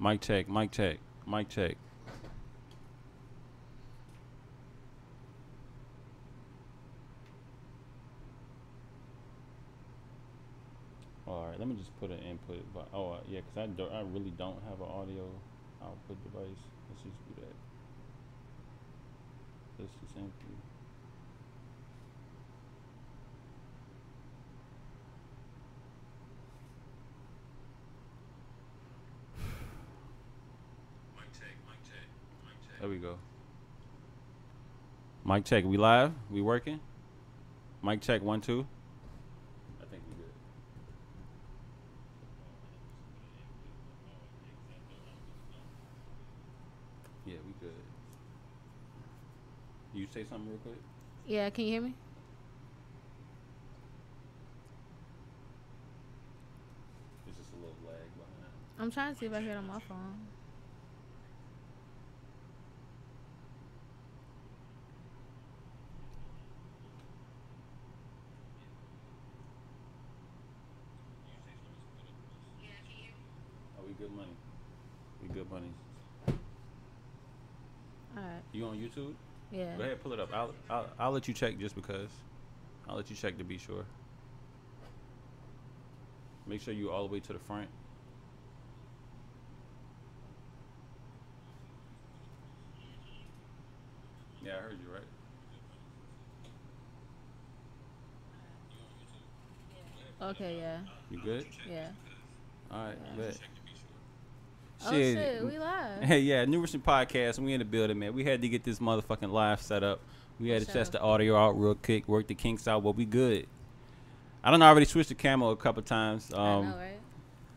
Mic check, mic check, mic check. All right, let me just put an input. But oh uh, yeah, cause I do, I really don't have an audio output device. Let's just do that. This is empty. There we go. Mic check. We live? We working? Mic check. One, two. I think we good. Yeah, we good. You say something real quick? Yeah, can you hear me? It's just a little lag behind. I'm trying to see if I hear it on my phone. Good money. We good money. All right. You on YouTube? Yeah. Go ahead, pull it up. I'll, I'll I'll let you check just because. I'll let you check to be sure. Make sure you all the way to the front. Yeah, I heard you right. Okay. Yeah. You good? Yeah. All right, Yeah. bet. Oh shit, we live. Hey, yeah, New Richmond Podcast. We in the building, man. We had to get this motherfucking live set up. We had For to test the audio out real quick, work the kinks out, but we good. I don't know. I already switched the camera a couple times. Um, I know, right?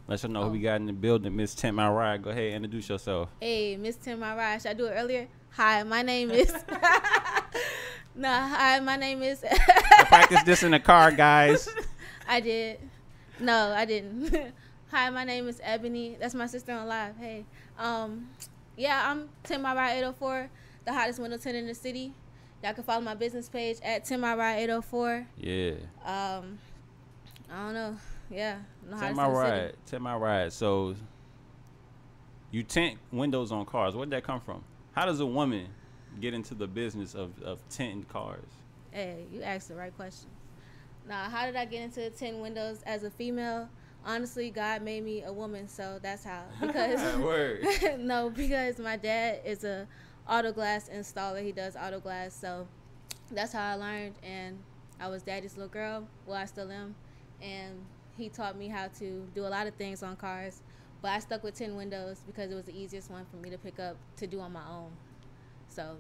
Let you know who we Oh. got in the building. Miss Tim Ride. Go ahead, introduce yourself. Hey, Miss Tim Ride. Should I do it earlier? Hi, my name is. nah, hi, my name is. I practiced this in the car, guys. I did. No, I didn't. Hi, my name is Ebony. That's my sister on live. Hey. Um, yeah, I'm Tint My Ride 804, the hottest window tint in the city. Y'all can follow my business page at Tint My Ride 804. Yeah. Um, I don't know. Yeah, Tim hottest Ride. city. Tim Ride. So you tint windows on cars. Where'd that come from? How does a woman get into the business of, of tinting cars? Hey, you asked the right question. Now, how did I get into tin windows as a female? Honestly, God made me a woman, so that's how. Because no, because my dad is a auto glass installer. He does auto glass, so that's how I learned. And I was daddy's little girl. Well, I still am. And he taught me how to do a lot of things on cars. But I stuck with ten windows because it was the easiest one for me to pick up to do on my own. So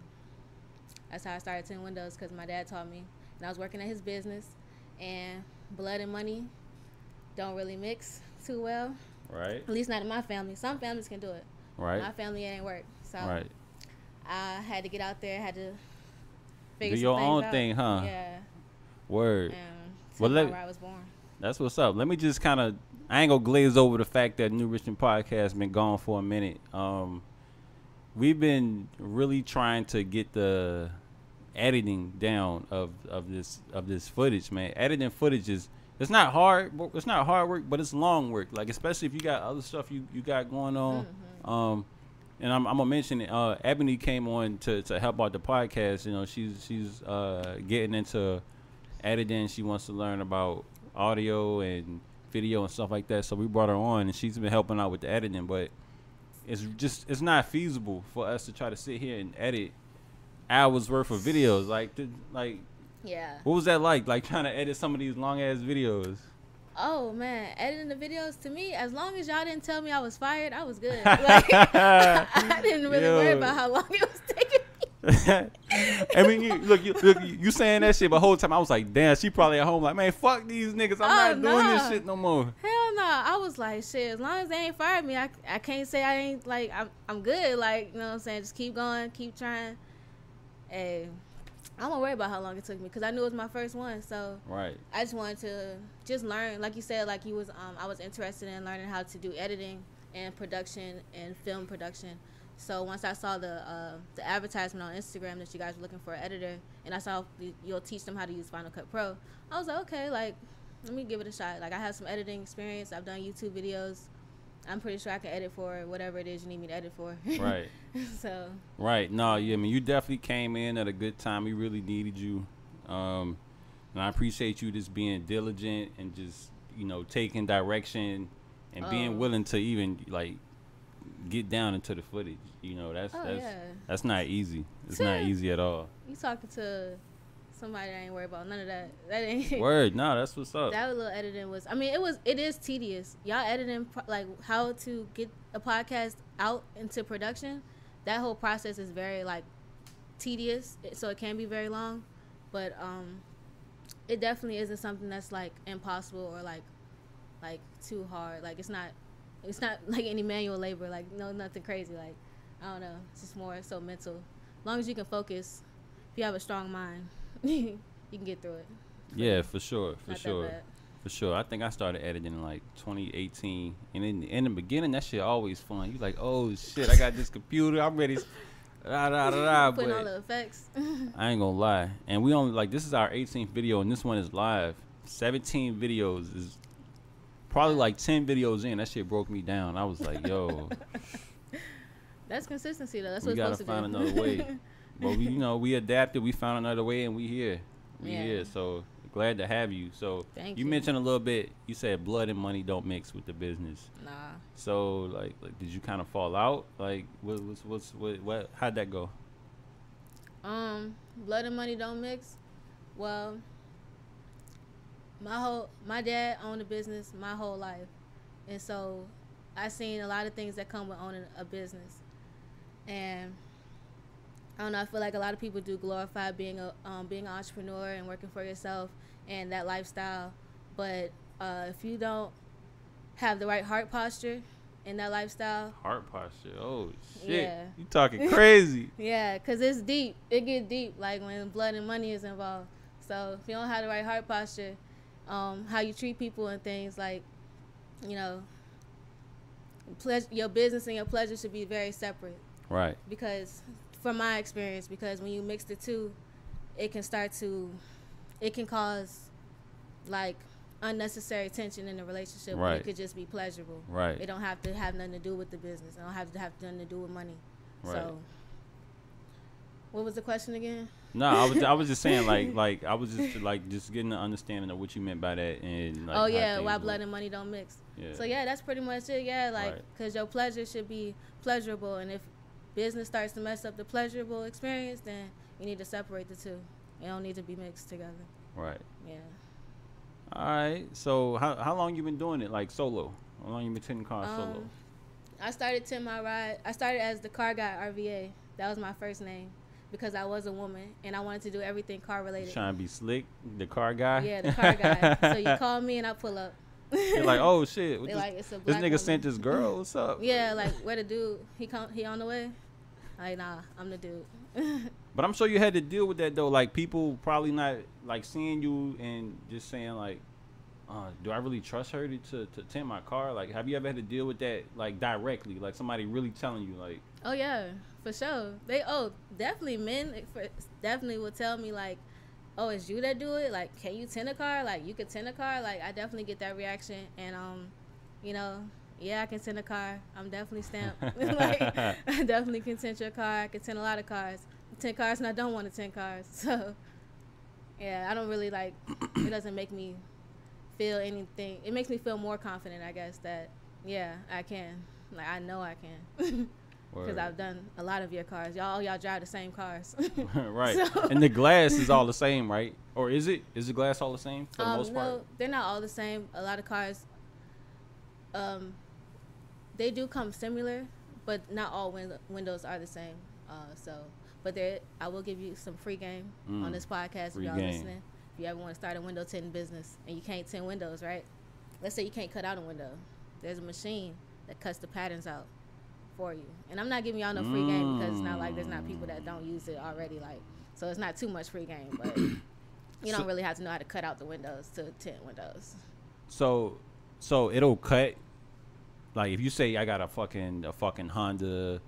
that's how I started ten windows because my dad taught me. And I was working at his business. And blood and money don't really mix too well. Right. At least not in my family. Some families can do it. Right. My family it ain't work. So Right. I had to get out there, had to Do figure some your own out. thing, huh? Yeah. Word. Well, let- where I was born. That's what's up. Let me just kind of I ain't gonna glaze over the fact that New Richmond podcast been gone for a minute. Um, we've been really trying to get the editing down of of this of this footage, man. Editing footage is it's not hard. It's not hard work, but it's long work. Like especially if you got other stuff you you got going on. Mm-hmm. Um, and I'm, I'm gonna mention it. Uh, Ebony came on to, to help out the podcast. You know, she's she's uh, getting into editing. She wants to learn about audio and video and stuff like that. So we brought her on, and she's been helping out with the editing. But it's just it's not feasible for us to try to sit here and edit hours worth of videos. Like th- like Yeah. what was that like? Like trying to edit some of these long ass videos. Oh man, editing the videos to me, as long as y'all didn't tell me I was fired, I was good. Like, I didn't really worry about how long it was taking me. I mean, you, look, you, look, you saying that shit, but the whole time I was like, damn, she probably at home like, man, fuck these niggas. I'm Oh, not doing this shit no more. Hell no. I was like, shit, as long as they ain't fired me, I, I can't say I ain't like I'm I'm good. Like, you know what I'm saying? Just keep going, keep trying. Hey, I'm gonna worry about how long it took me because I knew it was my first one. So Right. I just wanted to just learn, like you said, like you was um I was interested in learning how to do editing and production and film production. So once I saw the uh, the advertisement on Instagram that you guys were looking for an editor, and I saw you'll teach them how to use Final Cut Pro, I was like, okay, like let me give it a shot. Like I have some editing experience. I've done YouTube videos. I'm pretty sure I can edit for whatever it is you need me to edit for. Right. so Right. No, yeah, I mean, you definitely came in at a good time. We really needed you. Um, and I appreciate you just being diligent and just, you know, taking direction and Oh. being willing to even like get down into the footage. You know, that's Oh, that's yeah. that's not easy. It's not easy at all. you talking to somebody that ain't worried about none of that. That ain't Word, no, that's what's up. that little editing was. I mean, it was. It is tedious. Y'all editing like how to get a podcast out into production. That whole process is very like tedious, so it can be very long. But um, it definitely isn't something that's like impossible or like like too hard. Like it's not. It's not like any manual labor. Like no, nothing crazy. Like I don't know. It's just more so mental. As long as you can focus, if you have a strong mind, you can get through it. yeah, for sure, for Not sure. For sure. I think I started editing in like 2018. And in, in the beginning, that shit always fun. You like, oh shit, I got this computer. I'm ready. Da, da, da, Putting all the effects. I ain't gonna lie. And we only like this is our 18th video, and this one is live. 17 videos is probably like 10 videos in. That shit broke me down. I was like, yo, That's consistency though. That's we what gotta it's supposed to do. another way. But we, you know, we adapted. We found another way, and we here. We Yeah. here. So glad to have you. So Thank you you. mentioned a little bit. You said blood and money don't mix with the business. Nah. So like, like did you kind of fall out? Like, what, what's, what's, what, what, how'd that go? Um, blood and money don't mix. Well, my whole my dad owned a business my whole life, and so I seen a lot of things that come with owning a business, and I don't know. I feel like a lot of people do glorify being a um, being an entrepreneur and working for yourself and that lifestyle, but uh, if you don't have the right heart posture in that lifestyle, Heart posture. Oh shit, Yeah. you talking crazy? Yeah, cause it's deep. It get deep, like when blood and money is involved. So if you don't have the right heart posture, um, how you treat people and things like, you know, pleas- your business and your pleasure should be very separate. right. Because, from my experience, because when you mix the two, it can start to, it can cause, like, unnecessary tension in the relationship. Right. It could just be pleasurable. Right. It don't have to have nothing to do with the business. It don't have to have nothing to do with money. Right. So, what was the question again? No, I was I was just saying like like I was just like just getting an understanding of what you meant by that and like oh yeah, why blood and money don't mix. Yeah. So yeah, that's pretty much it. Yeah, like Right. because your pleasure should be pleasurable, and if business starts to mess up the pleasurable experience, then you need to separate the two. They don't need to be mixed together. Right. Yeah. All right. So how how long you been doing it like solo? How long you been tending cars solo? Um, I started Tint My Ride. I started as the car guy RVA. That was my first name because I was a woman and I wanted to do everything car related. Trying to be slick, the car guy. Yeah, the car guy. so you call me and I pull up. You're like, oh shit, this, like this nigga woman. sent this girl. What's up? Yeah, like where the dude? He come? He on the way? Like nah, I'm the dude. But I'm sure you had to deal with that though. Like people probably not like seeing you and just saying like, uh, do I really trust her to, to to tend my car? Like, have you ever had to deal with that like directly? Like somebody really telling you like, oh yeah, for sure. They oh definitely men for, definitely will tell me like, oh it's you that do it. Like can you tend a car? Like you could tend a car. Like I definitely get that reaction and um, you know. Yeah, I can tend a car. I'm definitely stamped. like, I definitely can tend your car. I can tend a lot of cars. Ten cars, and I don't want to tend cars. So, yeah, I don't really like. it doesn't make me feel anything. It makes me feel more confident, I guess. That yeah, I can. Like I know I can, because I've done a lot of your cars. Y'all, y'all drive the same cars. right. So- And the glass is all the same, right? Or is it? Is the glass all the same for the um, most part? no, they're not all the same. A lot of cars, um, they do come similar, but not all win- windows are the same. Uh, so, but there, I will give you some free game Mm, on this podcast free if y'all game. listening. If you ever want to start a window tinting business and you can't tint windows, right? Let's say you can't cut out a window. There's a machine that cuts the patterns out for you. And I'm not giving y'all no free game because it's not like there's not people that don't use it already. Like, so it's not too much free game, but you So- don't really have to know how to cut out the windows to tint windows. So, so it'll cut. Like if you say I got a fucking a fucking Honda,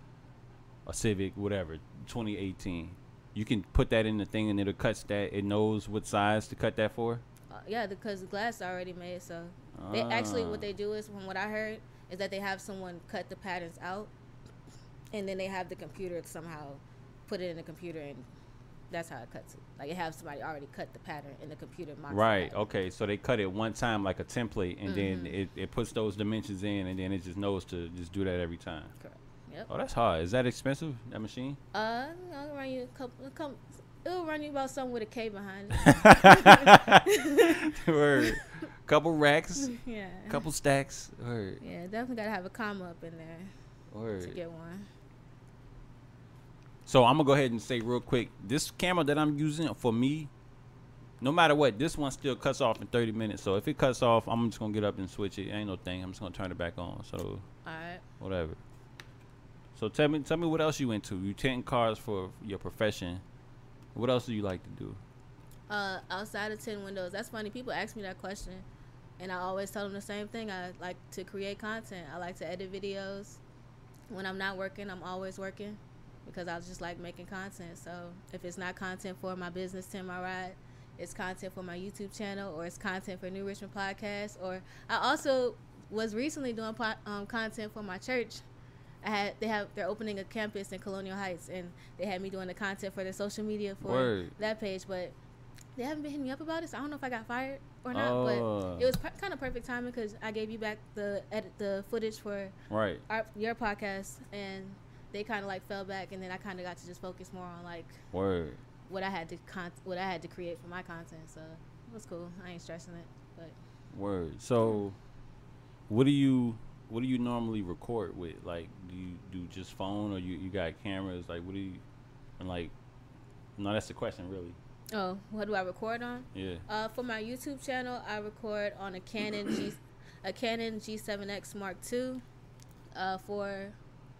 a Civic, whatever, 2018, you can put that in the thing and it'll cut that. It knows what size to cut that for. Uh, yeah, because the glass already made. So they actually what Ah. they do is, from what I heard, is that they have someone cut the patterns out, and then they have the computer somehow put it in the computer and that's how it cuts it. Like it has somebody already cut the pattern in the computer. Right. Okay. So they cut it one time like a template, and then Mhm. it, it puts those dimensions in, and then it just knows to just do that every time. Correct. Yep. Oh, that's hard. Is that expensive? That machine? Uh, I'll run you a couple. A couple it'll run you about something with a K behind it. Word. Couple racks, yeah. couple stacks. Word. Yeah, definitely gotta have a comma up in there to get one. So I'm gonna go ahead and say real quick, this camera that I'm using for me, no matter what, this one still cuts off in 30 minutes. So if it cuts off, I'm just gonna get up and switch it. Ain't no thing. I'm just gonna turn it back on. So All right. whatever. So tell me, tell me what else you into. You tend cars for your profession. What else do you like to do? Uh, outside of ten windows, that's funny. People ask me that question, and I always tell them the same thing. I like to create content. I like to edit videos. When I'm not working, I'm always working because I was just like making content. So if it's not content for my business, Tint My Ride, it's content for my YouTube channel, or it's content for New Richmond Podcast, or I also was recently doing po- um, content for my church. I had they have they're opening a campus in Colonial Heights, and they had me doing the content for their social media for Word. that page, but they haven't been hitting me up about it. So I don't know if I got fired or not. Oh. But it was per- kind of perfect timing because I gave you back the edit the footage for Right. our, your podcast, and they kind of like fell back, and then I kind of got to just focus more on like Word. what I had to con- what I had to create for my content. So it was cool. I ain't stressing it, but Word. So, what do you what do you normally record with? Like, do you do just phone or you you got cameras? Like, what do you and like? No, that's the question, really. oh, what do I record on? Yeah. Uh, for my YouTube channel, I record on a Canon G, a Canon G7X Mark II. Uh, for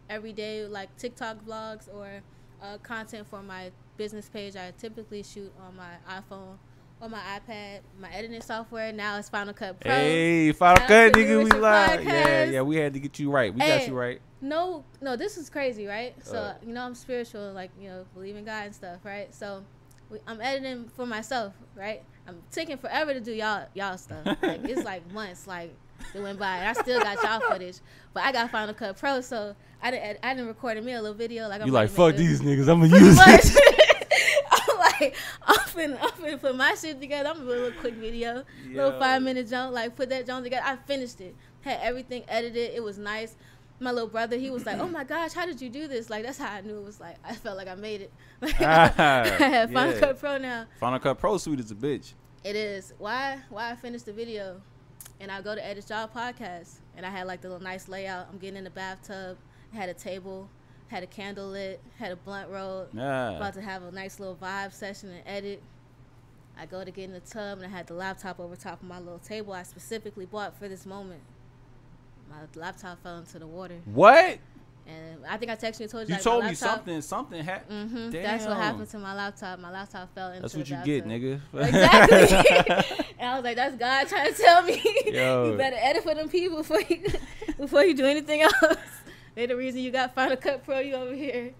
everyday like TikTok vlogs or uh, content for my business page, I typically shoot on my iPhone or my iPad. My editing software now is Final Cut Pro. Hey, Final Cut, nigga, we live. Yeah, yeah, we had to get you right. We got you right. No, no, this is crazy, right? So Uh. you know I'm spiritual, like you know, believe in God and stuff, right? So we, I'm editing for myself, right? I'm taking forever to do y'all y'all stuff. Like it's like months, like it went by, and I still got y'all footage, but I got Final Cut Pro, so I didn't ed- I didn't record me a little video like I'm You like fuck these niggas. I'm gonna use it. I'm like, I'm finna, I'm finna put my shit together. I'm gonna do a little quick video, little five minute jump, like put that jump together. I finished it, had everything edited. It was nice. My little brother, he was like, "Oh my gosh, how did you do this?" Like that's how I knew it was like. I felt like I made it. Like, I ah, have Final Yeah. Cut Pro now. Final Cut Pro Suite is a bitch. It is why why I finished the video, and I go to edit y'all podcast, and I had like the little nice layout. I'm getting in the bathtub, had a table, had a candle lit, had a blunt rolled, Yeah. about to have a nice little vibe session and edit. I go to get in the tub and I had the laptop over top of my little table I specifically bought for this moment. My laptop fell into the water, What? And I think I texted you and told you. You like, told me something. Something happened. Mhm, That's what happened to my laptop. My laptop fell into That's the what you get, nigga. Exactly. and I was like, "That's God trying to tell me Yo. you better edit for them people before you before you do anything else." They the reason you got Final Cut Pro. You over here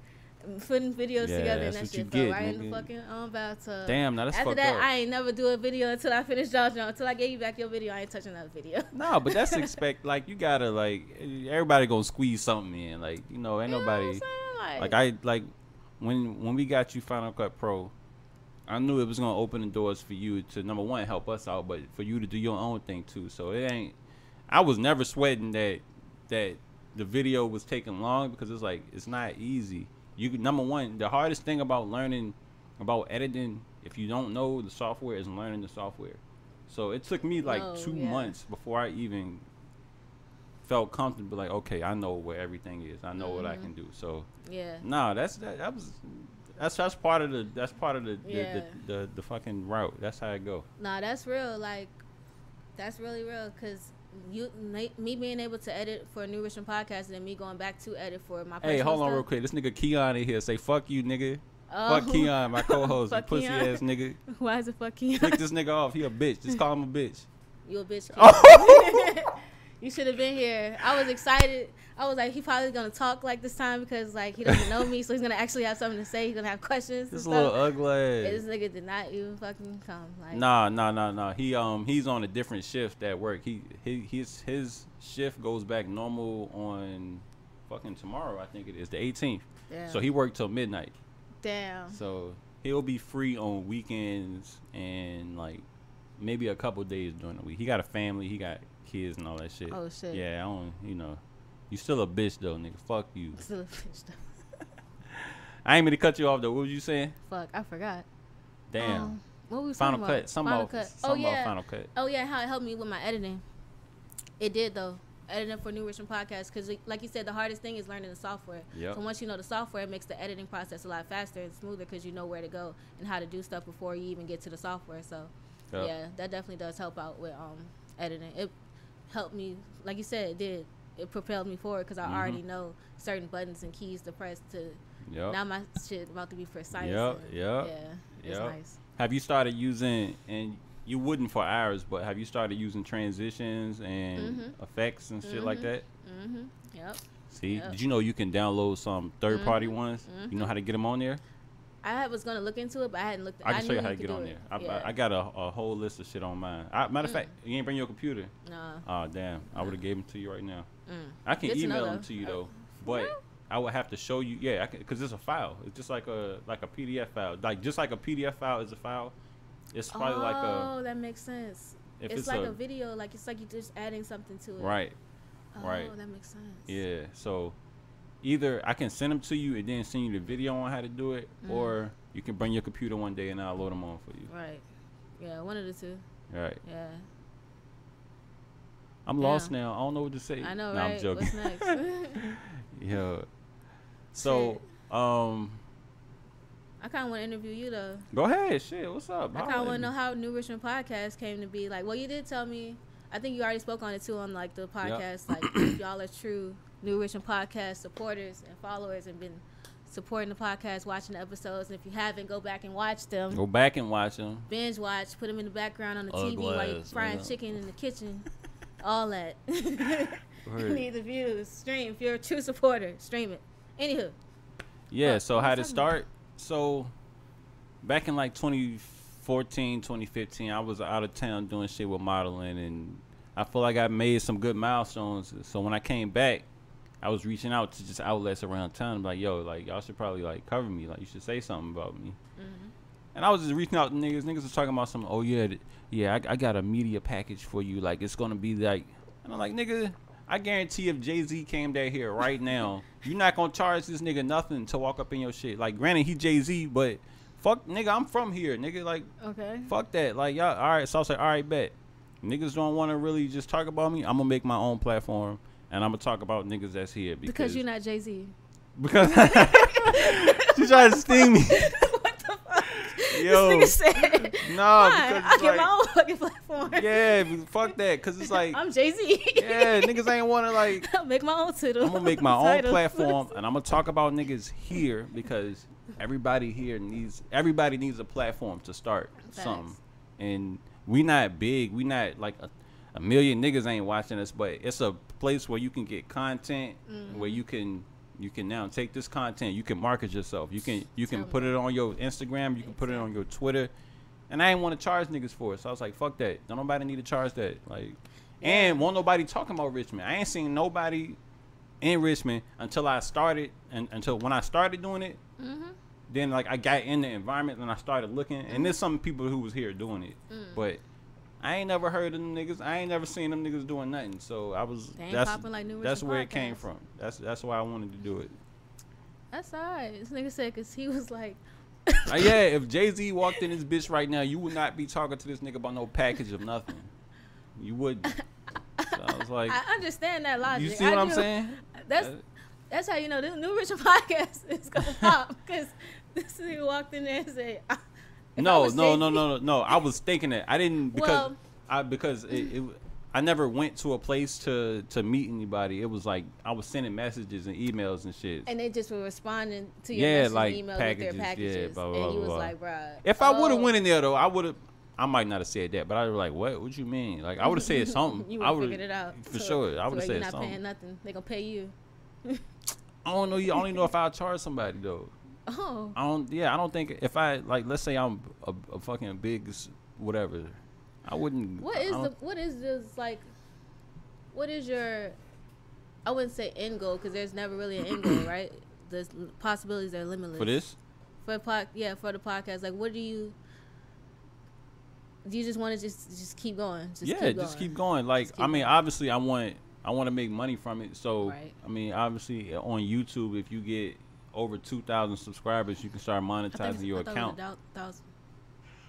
putting videos Yeah, together, and that shit get, right in nigga. the fucking um, bathtub. Damn, now that's After that, up. I ain't never do a video until I finish Jones. Until I gave you back your video, I ain't touching that video. No, but that's expect like you gotta like everybody gonna squeeze something in. Like you know, ain't You know what I'm nobody like I like when when we got you Final Cut Pro. I knew it was gonna open the doors for you to number one help us out, but for you to do your own thing too. So it ain't. I was never sweating that that the video was taking long because it's like it's not easy. You number one, the hardest thing about learning about editing, if you don't know the software, is learning the software. So it took me like No, two yeah. months before I even felt comfortable. Like, okay, I know where everything is. I know what I Mhm. can do. So yeah. no, that's that, that was that's that's part of the that's part of the the, Yeah. the, the the fucking route. That's how it go. Nah, that's real. Like, that's really real. Cause you, me being able to edit for a New Richmond podcast, and then me going back to edit for my. Hey, hold on stuff. real quick. This nigga Keon in here say fuck you, nigga. Oh. Fuck Keon, my co-host, you Fuck pussy Keon. ass nigga. Why is it fucking? Pick this nigga off. He a bitch. Just call him a bitch. You a bitch. You should have been here. I was excited. I was like, he probably gonna talk like this time because like he doesn't know me, so he's gonna actually have something to say. He's gonna have questions. This little ugly. And This nigga did not even fucking come. Like, Nah, nah, nah, nah. He um he's on a different shift at work. He he his his shift goes back normal on fucking tomorrow. I think it is the 18th. damn. So he worked till midnight. damn. So he'll be free on weekends and like maybe a couple days during the week. He got a family. He got kids and all that shit. Oh shit. Yeah, I don't. You know, you still a bitch though, nigga. Fuck you. Still a bitch though. I ain't mean to cut you off though. What was you saying? Fuck, I forgot. Damn. Um, what we was final talking about? cut. Some Final about cut. some Oh yeah. final cut. Oh yeah, how it helped me with my editing. It did though. Editing for New Richmond podcast because, like you said, the hardest thing is learning the software. Yep. So once you know the software, it makes the editing process a lot faster and smoother because you know where to go and how to do stuff before you even get to the software. So Yep. yeah, that definitely does help out with um editing. It helped me, like you said, it did. It propelled me forward because I Mhm. already know certain buttons and keys to press to. Yep. Now my shit about to be precise. Yep, yep, Yeah, it's yep. nice. Have you started using and you wouldn't for hours, but have you started using transitions and Mhm. effects and shit like Mhm. that? Mhm. Yep. See, Yep. did you know you can download some third party Mhm. ones? You know Mhm. how to get them on there? I was gonna look into it, but I hadn't looked. I can show you how to get on there. I, yeah. I, I got a, a whole list of shit on mine. I, matter of Mm. fact, you ain't bring your computer. No. Oh damn, I would have gave them to you right now. Mm. I can email them to you Oh, though, but real? I would have to show you. Yeah, because it's a file. It's just like a like a PDF file. Like just like a PDF file is a file. It's probably oh, like a Oh, that makes sense. if it's, it's, like a, a, video, like it's like you're just adding something to it. right. Oh, right. that makes sense. Yeah. So either I can send them to you and then send you the video on how to do it, Mm. or you can bring your computer one day and I'll load them on for you. Right. Yeah, one of the two. Right. Yeah. I'm lost now. I don't know what to say. I know, Nah, right? I'm joking. What's next? yeah. So, um, I kind of want to interview you though. go ahead. Shit. What's up? I kind of want to know how New Richmond podcast came to be. Like, well, you did tell me. I think you already spoke on it too on like the podcast. Like, if y'all are true New Richmond podcast supporters and followers and been supporting the podcast, watching the episodes. And if you haven't, go back and watch them. Go back and watch them. binge watch, put them in the background on the Ugly TV while you're frying chicken in the kitchen. All that. Word. Need the views. Stream. If you're a true supporter, stream it. Anywho. Yeah, Fuck, so how to start? So back in like 2014, 2015, I was out of town doing shit with modeling and I feel like I made some good milestones. So when I came back, I was reaching out to just outlets around town like, yo, like y'all should probably like cover me. Like you should say something about me. Mhm. And I was just reaching out to niggas. Niggas was talking about some, oh yeah, th- yeah, I, I got a media package for you. Like it's gonna be like, and I'm like, nigga, I guarantee if Jay Z came down here right now, you're not gonna charge this nigga nothing to walk up in your shit. Like, granted, he Jay Z, but fuck, nigga, I'm from here, nigga. Like, Okay. fuck that. Like, y'all, all right. So I was like, all right, bet. Niggas don't want to really just talk about me. I'm gonna make my own platform, and I'm gonna talk about niggas that's here because Because you're not Jay Z. because she tried to sting me. what the fuck? Yo, this nigga said. no, Fine, because I'll it's get my own fucking platform. Yeah, fuck that, cause it's like, I'm Jay Z. yeah, niggas ain't want to like. I'll make my own title. I'm gonna make my own platform, and I'm gonna talk about niggas here because everybody here needs everybody needs a platform to start Facts. something, and we not big, we not like a, a million niggas ain't watching us, but it's a place where you can get content, Mm-hmm. where you can you can now take this content, you can market yourself, you can you can Tell me put it on your Instagram, you can put it on your Twitter, and I ain't want to charge niggas for it, so I was like, fuck that, don't nobody need to charge that, like. And won't nobody talking about Richmond. I ain't seen nobody in Richmond until I started and until when I started doing it. Mhm. Then like I got in the environment and I started looking, and there's some people who was here doing it, Mm. but I ain't never heard of them niggas. I ain't never seen them niggas doing nothing. So I was that's like that's where it came from. That's that's why I wanted to do it. That's alright. This nigga said because he was like. Uh, yeah, if Jay Z walked in this bitch right now, you would not be talking to this nigga about no package of nothing. You would. So I was like, I understand that logic. you see what I'm do. saying? That's Uh, that's how you know this new Richmond podcast is gonna pop because this nigga walked in there and said, I no, no, no, no, no, no. I was thinking it. I didn't because Well- I because it, it. I never went to a place to to meet anybody. It was like I was sending messages and emails and shit. And they just were responding to your Yeah, like and email packages, with yeah, their packages, blah, blah, and you was blah. like, "Bruh." if I would have oh, went in there though, I would have. I might not have said that, but I was like, "What? What you mean?" Like I would have said something. you I would have figured it out for So- sure. I would have where said You're not something. paying nothing. They gonna pay you. I don't know. I don't know if I'll charge somebody though. Oh, I don't. Yeah, I don't think if I like, let's say I'm a, a fucking big whatever, I wouldn't. what is the what is this like? What is your? I wouldn't say end goal because there's never really an end goal, right? The possibilities are limitless. for this? for the pod, yeah, for the podcast. Like, what do you? Do you just want to just just keep going? Just yeah, keep just keep going. Like Just I mean, going. obviously, I want I want to make money from it. So Right. I mean, obviously, uh, on YouTube, if you get over two thousand subscribers, you can start monetizing your I thought it was account.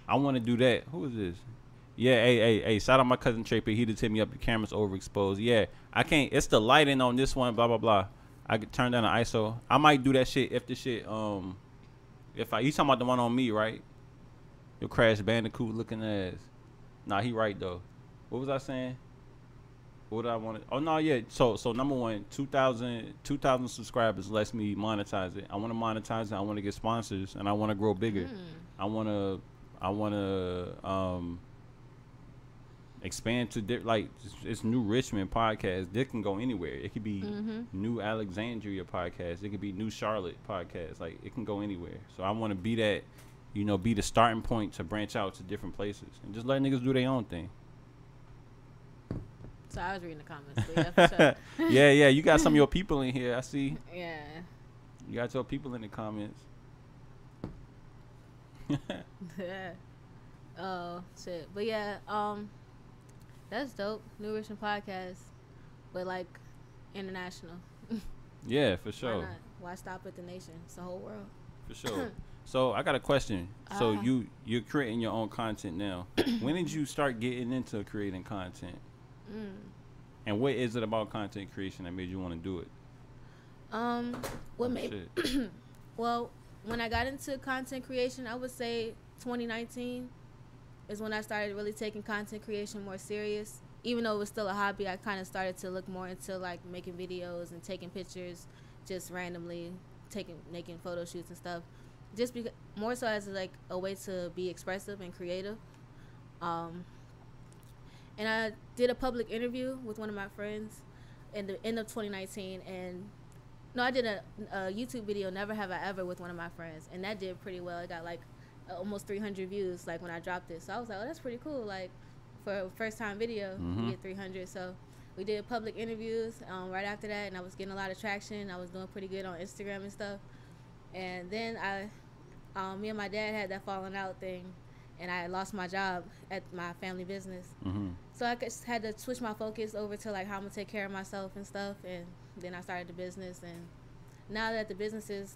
I want to do that. Who is this? Yeah, hey, hey, hey! Shout out my cousin Trey P. He just hit me up. The camera's overexposed. Yeah, I can't. It's the lighting on this one. Blah blah blah. I could turn down the ISO. I might do that shit if the shit. Um, if I you talking about the one on me, right? Your Crash Bandicoot looking ass. Nah, he right though. What was I saying? What I want? To oh no, yeah. So so number one, 2,000 2,000 subscribers lets me monetize it. I want to monetize it. I want to get sponsors, and I want to grow bigger. Mm. I want to I want to um expand to di- like it's, New Richmond podcast. It can go anywhere. It could be Mhm. New Alexandria podcast. It could be New Charlotte podcast. Like it can go anywhere. So I want to be that, you know, be the starting point to branch out to different places and just let niggas do their own thing. So I was reading the comments. But yeah, sure. yeah, yeah. You got some of your people in here. I see. yeah. You got your people in the comments. Yeah. Oh shit. But yeah, um that's dope. New Richmond podcast. But like international. yeah, for Why sure. not? Why stop at the nation? It's the whole world. For sure. So I got a question. So Ah. you you're creating your own content now. when did you start getting into creating content? Mm. And what is it about content creation that made you want to do it? Um what Oh, made well, when I got into content creation, I would say 2019 is when I started really taking content creation more serious. Even though it was still a hobby, I kind of started to look more into like making videos and taking pictures just randomly, taking making photo shoots and stuff. Just because more so as like a way to be expressive and creative. Um, and I did a public interview with one of my friends in the end of 2019 and no, I did a, a YouTube video, Never Have I Ever, with one of my friends, and that did pretty well. It got like almost 300 views, like when I dropped it. So I was like, oh, that's pretty cool. Like for a first time video, Mhm. we get 300. So we did public interviews um, right after that, and I was getting a lot of traction. I was doing pretty good on Instagram and stuff. And then I, um, me and my dad had that falling out thing, and I lost my job at my family business. Mm-hmm. So I just had to switch my focus over to like how I'm gonna take care of myself and stuff, and then I started the business. And now that the business is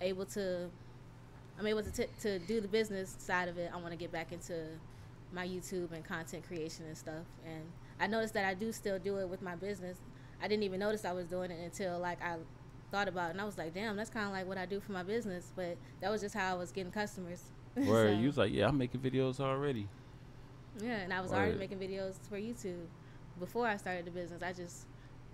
able to, I'm able to t- to do the business side of it. I want to get back into my YouTube and content creation and stuff. And I noticed that I do still do it with my business. I didn't even notice I was doing it until like I thought about it, and I was like, damn, that's kind of like what I do for my business. But that was just how I was getting customers. Where So- you was like, yeah, I'm making videos already. yeah, and I was already making videos for YouTube before I started the business. I just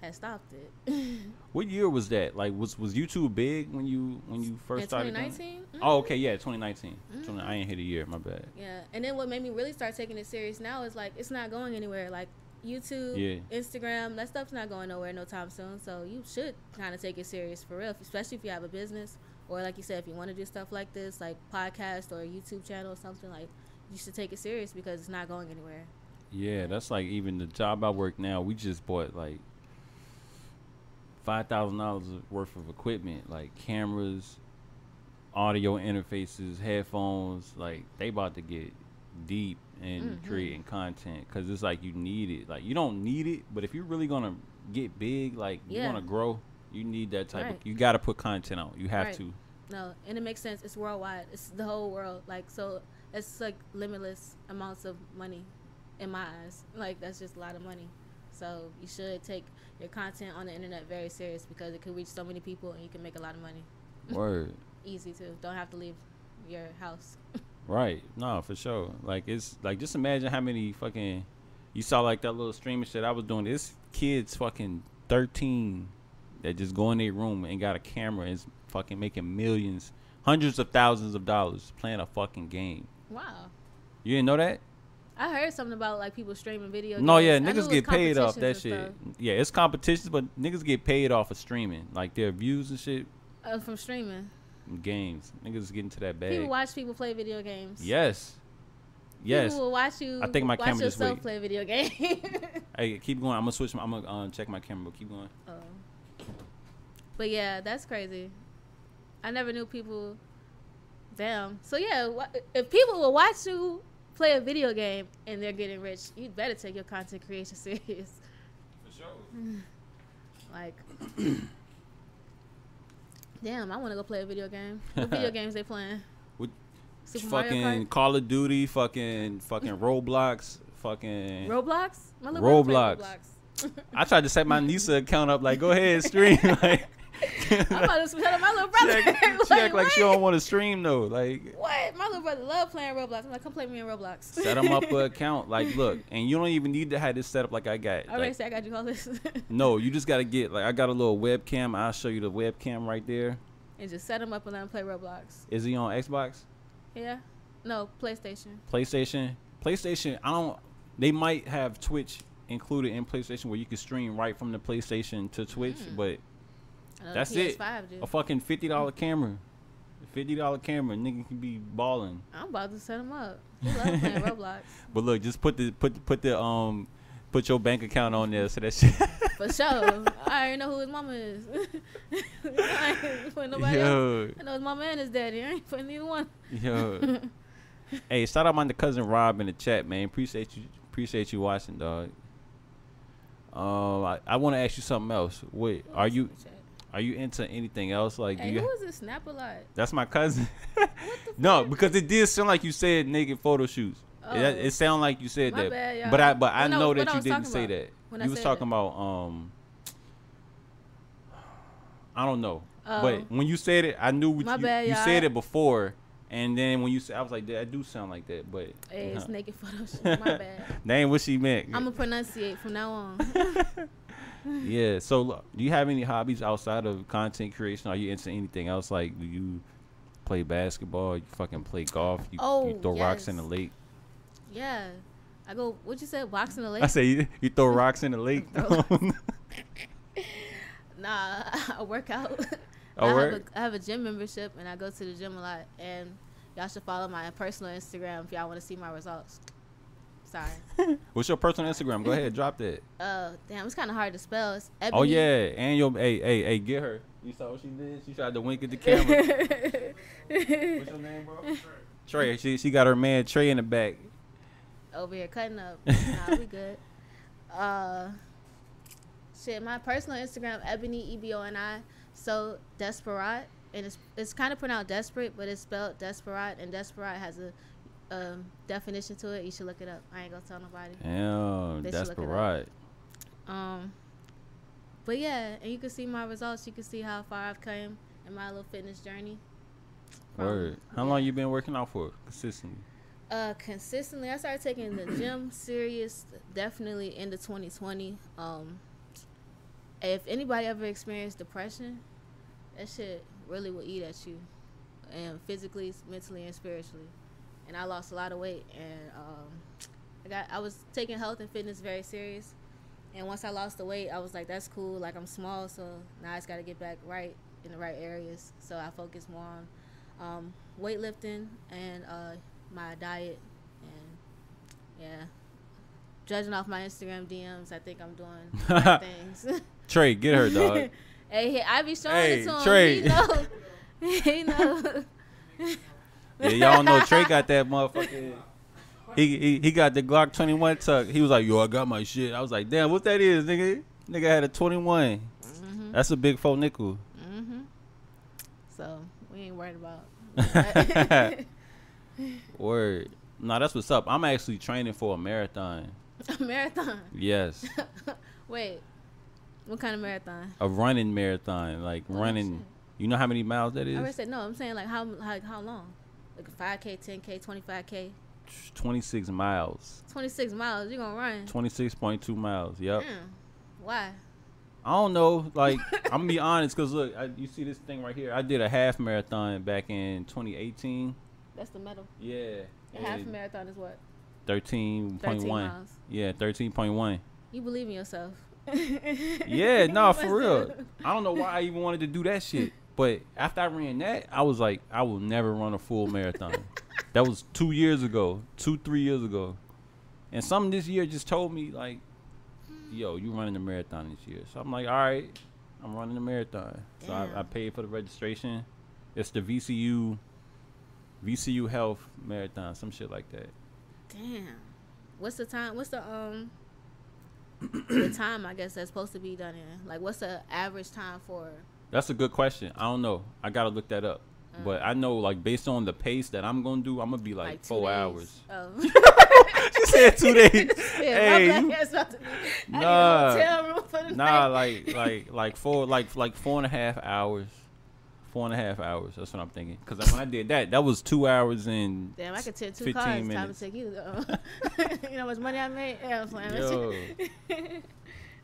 had stopped it. What year was that? Like, was was YouTube big when you when you first In started? doing it? 2019. Oh, okay, yeah, 2019. Mhm. 20 I ain't hit a year. My bad. Yeah, and then what made me really start taking it serious now is like it's not going anywhere. Like YouTube, Yeah. Instagram, that stuff's not going nowhere no time soon. So you should kind of take it serious for real, especially if you have a business or like you said, if you want to do stuff like this, like podcast or a YouTube channel or something like. You should take it serious because it's not going anywhere. Yeah, that's like even the job I work now. We just bought like five thousand dollars worth of equipment, like cameras, audio interfaces, headphones. Like they about to get deep in Mhm. creating content because it's like you need it. Like you don't need it, but if you're really gonna get big, like you Yeah. wanna grow, you need that type Right. of. You got to put content out. You have Right. to. No, and it makes sense. It's worldwide. It's the whole world. Like so, it's like limitless amounts of money, in my eyes. Like that's just a lot of money. So you should take your content on the internet very serious because it could reach so many people and you can make a lot of money. Word. Easy too. Don't have to leave your house. Right. No, for sure. Like it's like just imagine how many fucking you saw like that little streaming shit I was doing. This kids fucking thirteen that just go in their room and got a camera and is fucking making millions, hundreds of thousands of dollars playing a fucking game. Wow. You didn't know that? I heard something about like people streaming video. No, games. yeah, knew it niggas get paid off that shit. and Yeah, it's competitions, but niggas get paid off of streaming, like their views and shit. uh, from streaming. Games, niggas get into that bag. People watch people play video games. yes, yes. People will watch you. I think my watch camera just yourself wait. play video game. Hey, keep going. I'm gonna switch. My, I'm gonna uh, check my camera. But keep going. Oh. But yeah, that's crazy. I never knew people. Damn. So yeah, if people will watch you play a video game and they're getting rich, you better take your content creation serious. For sure. Like, damn, I want to go play a video game. What video games they playing? What- Super fucking Call of Duty, fucking fucking Roblox, fucking. Roblox? My little brother play Roblox. Roblox. I tried to set my Nisa account up. Like, go ahead, stream. like, I'm about to tell my little she brother. act, she act like she don't want to stream though. Like, What? My little brother love playing Roblox. I'm like, come play with me in Roblox. set them up an account. Like, look, and you don't even need to have this set up like I got. I already Like, said I got you all this. no, you just gotta get like I got a little webcam. I'll show you the webcam right there. and just set him up and let them play Roblox. Is he on Xbox, Yeah. No, PlayStation. PlayStation? PlayStation. I don't. They might have Twitch included in PlayStation where you can stream right from the PlayStation to Twitch, Mm. but That's it. PS5 do. a fucking fifty dollar camera, fifty dollar camera, nigga can be balling. I'm about to set him up. He love playing Roblox. But look, just put the put put the um put your bank account on there so that shit. For sure. I already know who his mama is. I ain't putting nobody else. I know his mama and his daddy. I ain't putting neither one. yo. hey, shout out my cousin Rob in the chat, man. Appreciate you appreciate you watching, dog. Um, I, I want to ask you something else. Wait, are you are you into anything else? Like, do Hey, you? who is this Snap a lot? That's my cousin. What the no, because it did sound like you said naked photo shoots. Oh. It, it sounded like you said My that, bad, but I but I When I know was- that you didn't say that. When I you was talking that. about um. I don't know, Oh. but when you said it, I knew what My you, bad, you said it before, and then when you said, I was like, that do sound like that, but Hey, it's naked photo shoot. My bad. that ain't what she meant. I'm gonna pronunciate from now on. Yeah. So, do you have any hobbies outside of content creation? Are you into anything else? Like, do you play basketball? You fucking play golf? You, oh, you Oh, throw rocks in the lake? yeah. I go. What you said? Rocks in the lake? I say you, you throw rocks in the lake. Nah, I work out. Oh, I, have a, I have a gym membership and I go to the gym a lot. And y'all should follow my personal Instagram if y'all want to see my results. Sorry. What's your personal Instagram? Go ahead, drop that. Uh, damn, it's kind of hard to spell. It's Oh yeah, and your hey hey hey, get her. You saw what she did? She tried to wink at the camera. What's your name, bro? Trey. She she got her man Trey in the back. Over here cutting up. Nah, we good. Uh, shit, my personal Instagram Ebony E B O N I. So desperate, and it's it's kind of pronounced desperate, but it's spelled desperate, and desperate has a um, definition to it. You should look it up. I ain't gonna tell nobody. Damn, They that's right. Um, but yeah, and you can see my results. You can see how far I've come in my little fitness journey. From- Word. How yeah. long you been working out for consistently? Uh, consistently, I started taking the gym serious definitely into 2020. Um, if anybody ever experienced depression, that shit really will eat at you, and physically, mentally, and spiritually. And I lost a lot of weight, and um, I got I was taking health and fitness very serious. And once I lost the weight, I was like, that's cool. Like I'm small, so now I just got to get back right in the right areas. So I focus more on um, weightlifting and uh, my diet, and yeah, judging off my Instagram DMs, I think I'm doing things. Trey, get her dog. hey, he- I be showing Hey, it to him. Trey. He know. he know. Yeah, y'all know Trey got that motherfucker. He, he he got the Glock 21 tuck. He was like, "Yo, I got my shit." I was like, "Damn, what that is, nigga?" Nigga had a 21. hmm That's a big four nickel. hmm So we ain't worried about. Word. No, that's what's up. I'm actually training for a marathon. a marathon. Yes, Wait, what kind of marathon? a running marathon. Like Oh, running. shit. You know how many miles that is? I already said no. I'm saying like how like how long? Like five k, ten k, twenty five k, 26 miles. twenty six miles. You're gonna run? 26.2 miles. Yep. Damn. Why? I don't know. Like I'm gonna be honest, cause look, I, you see this thing right here. I did a half marathon back in 2018. That's the medal. Yeah. A half marathon is what? Thirteen point 13 one. miles. Yeah, thirteen point one. You believe in yourself. Yeah, no, for real. I don't know why I even wanted to do that shit. But after I ran that, I was like, I will never run a full marathon. that was two years ago, two, three years ago. And something this year just told me, like, yo, you running a marathon this year. So I'm like, all right, I'm running a marathon. So I, I paid for the registration. It's the VCU, VCU Health Marathon, some shit like that. Damn. What's the time? What's the um the time I guess that's supposed to be done in? Like, what's the average time for? That's a good question. I don't know. I gotta look that up. But I know, like, based on the pace that I'm gonna do, I'm gonna be like, Like, four days? hours. Oh. she said two days. yeah, hey, my black ass about to be. I Nah. need a hotel room for the nah, like, like, like four, like, like four and a half hours. Four and a half hours. That's what I'm thinking. Because when I did that, that was two hours and Damn, I could take two 15 cars. Time minutes. to take you. You know how much money I made? Yeah, I'm. Yo.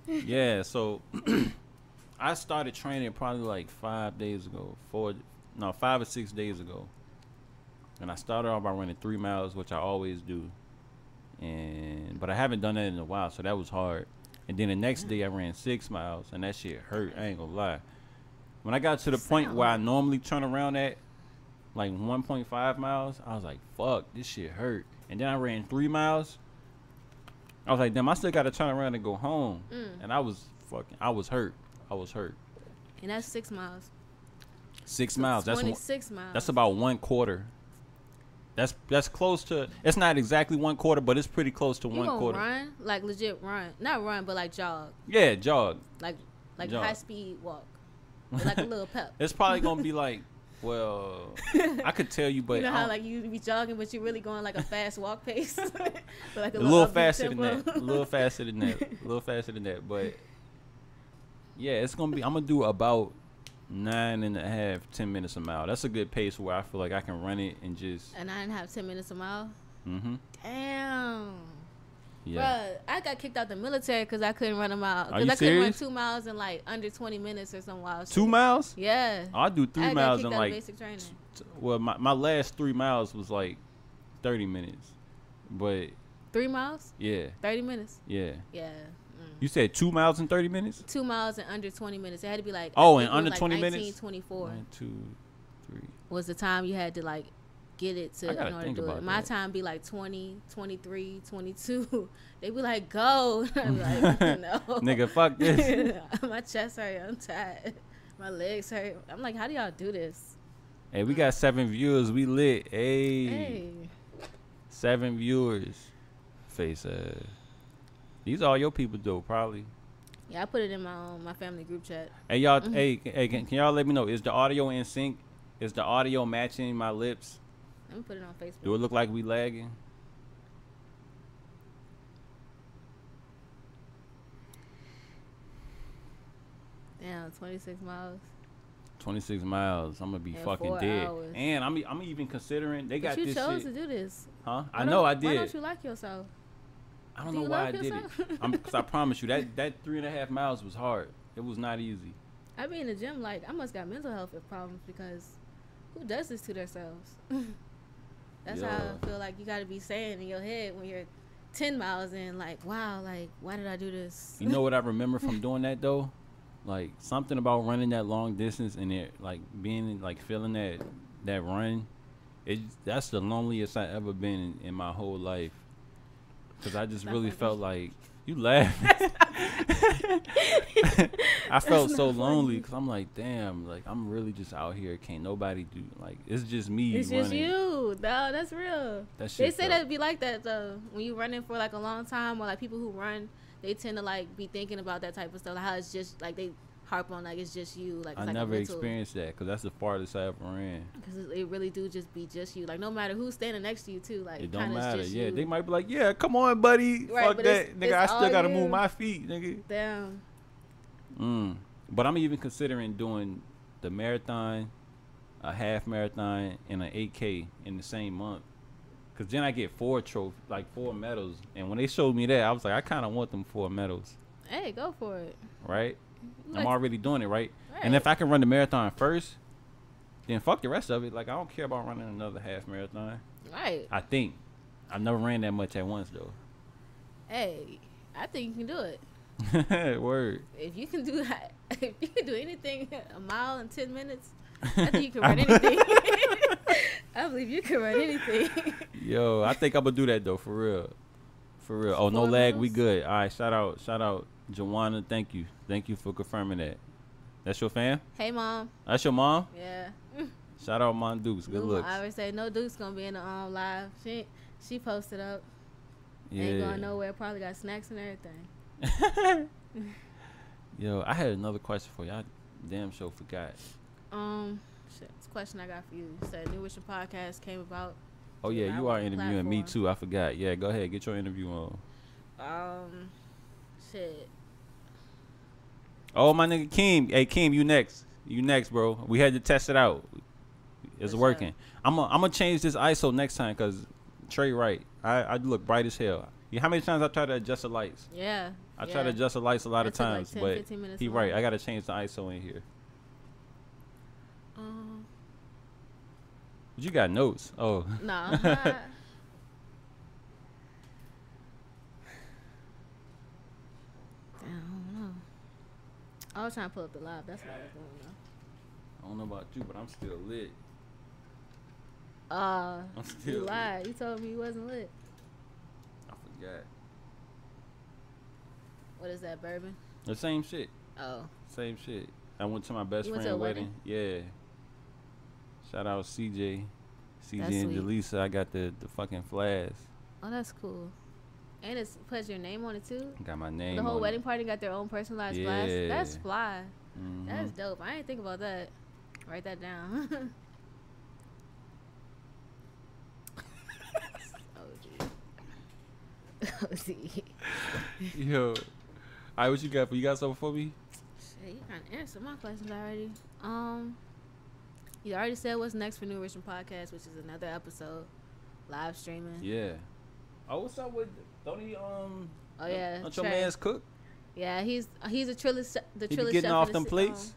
yeah. So I started training probably like five days ago. Four, no, five or six days ago. And I started off by running three miles, which I always do. And but I haven't done that in a while, so that was hard. And then the next day I ran six miles, and that shit hurt. I ain't gonna lie. When I got to the point where I normally turn around at, like 1.5 miles, I was like, "Fuck, this shit hurt." And then I ran three miles. I was like, "Damn, I still got to turn around and go home." Mm. And I was fucking, I was hurt. I was hurt. And that's six miles. Six miles. That's one, twenty-six miles. that's about one quarter. That's that's close to. It's not exactly one quarter, but it's pretty close to you one quarter. run like legit run, not run, but like jog, Yeah, jog. like like Jog. high speed walk, like a little pep. It's probably gonna be like, well, I could tell you, but you know how like you be jogging, but you're really going like a fast walk pace, but like a little upbeat faster than that. A little faster than that. A little faster than that. But yeah, it's gonna be. I'm gonna do about nine and a half, ten minutes a mile. That's a good pace where I feel like I can run it and just. and I didn't have ten minutes a mile. Mm-hmm. Damn. Yeah. Bruh, I got kicked out the military because I couldn't run a mile. Are Because I couldn't run two miles in like under 20 minutes or some wild Two miles? Yeah. I do three got miles in like. basic training. t- Well, my my last three miles was like thirty minutes, but Three miles? yeah, 30 minutes? yeah. Yeah. You said two miles in thirty minutes? Two miles in under 20 minutes. It had to be like. Oh, I in think it was under like 20 19, minutes? 24 One, two, three. was the time you had to like get it to in order to do it. My that. time be like 20, 23, 22. they be like, go. I'm like, no. Nigga, fuck this. My chest hurt. I'm tired. My legs hurt. I'm like, how do y'all do this? hey, we got seven viewers. We lit. Hey. Hey. Seven viewers. Face ass. These are all your people though, probably. Yeah, I put it in my um, my family group chat. Hey y'all, hey, hey, can, can y'all let me know? Is the audio in sync? Is the audio matching my lips? Let me put it on Facebook. Do it look like we lagging? Damn, 26 miles. 26 miles. I'm gonna be And fucking dead. hours. And I'm I'm even considering they got you this chose shit. to do this. Huh? I know I Why did. don't you like yourself? I don't Do know why I did yourself? it. Cause I promise you that that three and a half miles was hard. It was not easy. I be in the gym like I must got mental health problems because who does this to themselves? That's how I feel like you got to be saying in your head when you're 10 miles in, like, wow, like, why did I do this? You know what I remember from doing that though? Like something about running that long distance and it like being like feeling that that run. It that's the loneliest I ever been in, in my whole life. Cause I just really felt like you laugh. I felt so not lonely because I'm like, damn, like I'm really just out here. Can't nobody do like it's just me. it's just you. No, that's real. That They say felt- that it'd be like that though. When you running for like a long time, or like people who run, they tend to like be thinking about that type of stuff. Like how it's just like they harp on like it's just you. Like I like never experienced that because that's the farthest I ever ran. because it, really do just be just you. Like no matter who's standing next to you too. Like It don't matter. Just Yeah, you. they might be like, "Yeah, come on, buddy. Right, Fuck that, it's- nigga. it's I still gotta you. move my feet, nigga. Damn. Mm. But I'm even considering doing the marathon, a half marathon, and an 8K in the same month. Cause then I get four trophy, like four medals. And when they showed me that, I was like, I kind of want them four medals, Hey, go for it. right? Like- I'm already doing it, right? And if I can run the marathon first, then fuck the rest of it. Like I don't care about running another half marathon. Right. I think. I never ran that much at once though. Hey, I think you can do it. Word. If you can do that, if you can do anything a mile in ten minutes, I think you can run anything. I believe you can run anything. Yo, I think I'm gonna do that though, for real. For real. Oh, no lag, we good. All right, shout out, shout out, Joanna. Thank you, thank you for confirming that. That's your fam? hey, mom. That's your mom? Yeah. Shout out, Mon Dukes. Good looks. I always say no Duke's gonna be in the um live. She she posted up. Yeah. Ain't going nowhere. Probably got snacks and everything. Yo, I had another question for you. I damn sure forgot. Um, shit. This question I got for you. You said New Vision podcast came about. Oh yeah, you are interviewing me too. I forgot. Yeah, go ahead, get your interview on. Um, shit. Oh my nigga Keem. Hey Keem, you next. You next, bro. We had to test it out. It's For sure. working. I'm gonna I'm gonna change this ISO next time because Trey right. I, I look bright as hell. Yeah, how many times I try to adjust the lights? Yeah. I yeah. try to adjust the lights a lot That of took like times, 10, but 15 minutes he long. right. I gotta change the ISO in here. Um, you got notes. Oh, no, not. Damn, I don't know. I was trying to pull up the live. That's what I was doing. Though. I don't know about you, but I'm still lit. Uh, I'm still you lit. lied. You told me you wasn't lit. I forgot. What is that, bourbon? The same shit. Oh, Same shit. I went to my best friend's went friend to a wedding. Yeah. Shout out CJ. CJ That's and. Delisa. I got the, the fucking flags. oh, that's cool. And it's puts your name on it too. Got my name. the whole on wedding party got their own personalized flash. That's fly. It. Mhm. That's dope. I didn't think about that. Write that down. OG. OG. Yo. All right, what you got? for You got something for me? Shit, you kind of answered my questions already. Um, you already said what's next for New Richmond Podcast, which is another episode, live streaming. Yeah. Oh, what's up with? Don't he um? Oh yeah, Don't your Trey. man's cook? Yeah, he's he's a Trillis, the He Trillis be getting chef off them the, plates.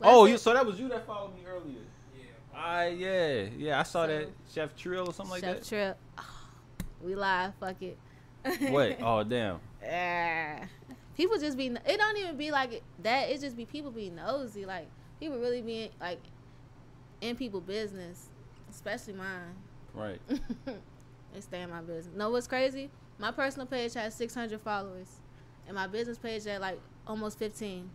Um, oh, you. So that was you that followed me earlier. Yeah. I yeah yeah I saw that Chef Trill or something like that. Chef that. Trip. we live. Fuck it. Wait. Oh damn. Ah. people just be. It don't even be like that. It just be people being nosy. Like people really being like in people business, especially mine. Right. they stay in my business. Know what's crazy? My personal page has 600 followers, and my business page at like almost 15.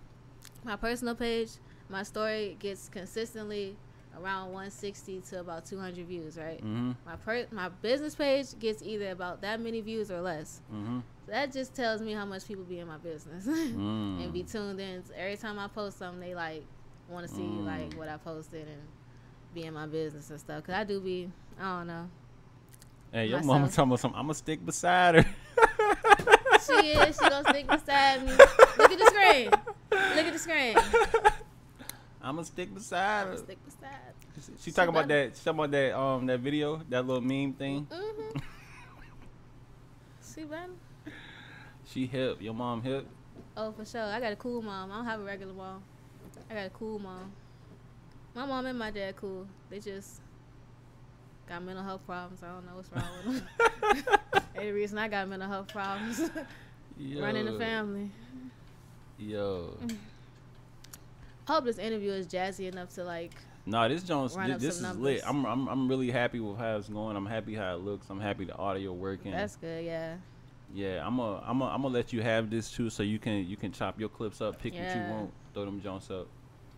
My personal page, my story gets consistently around 160 to about 200 views. Right. Mm-hmm. My per- my business page gets either about that many views or less. Mm-hmm. So that just tells me how much people be in my business Mm. and be tuned in. Every time I post something, they like want to see Mm. like what I posted and be in my business and stuff. Cause I do be, I don't know. Hey, your myself. mama talking about something. I'm gonna stick beside her. She is. She gonna stick beside me. Look at the screen. Look at the screen. I'm gonna stick beside her. stick beside. She talking about that. She talking about that. Um, that video, that little meme thing. Mhm. See, better. She hip. Your mom hip. Oh, for sure. I got a cool mom. I don't have a regular mom. I got a cool mom. My mom and my dad cool. They just got mental health problems. I don't know what's wrong with them. the reason I got mental health problems. Yo. Running the family. Yo. I hope this interview is jazzy enough to like. Nah, this Jones. This, is some lit. I'm, I'm I'm really happy with how it's going. I'm happy how it looks. I'm happy the audio working. That's good. Yeah. yeah, I'm a I'm a I'm gonna let you have this too, so you can you can chop your clips up, pick what you want, throw them Jones up.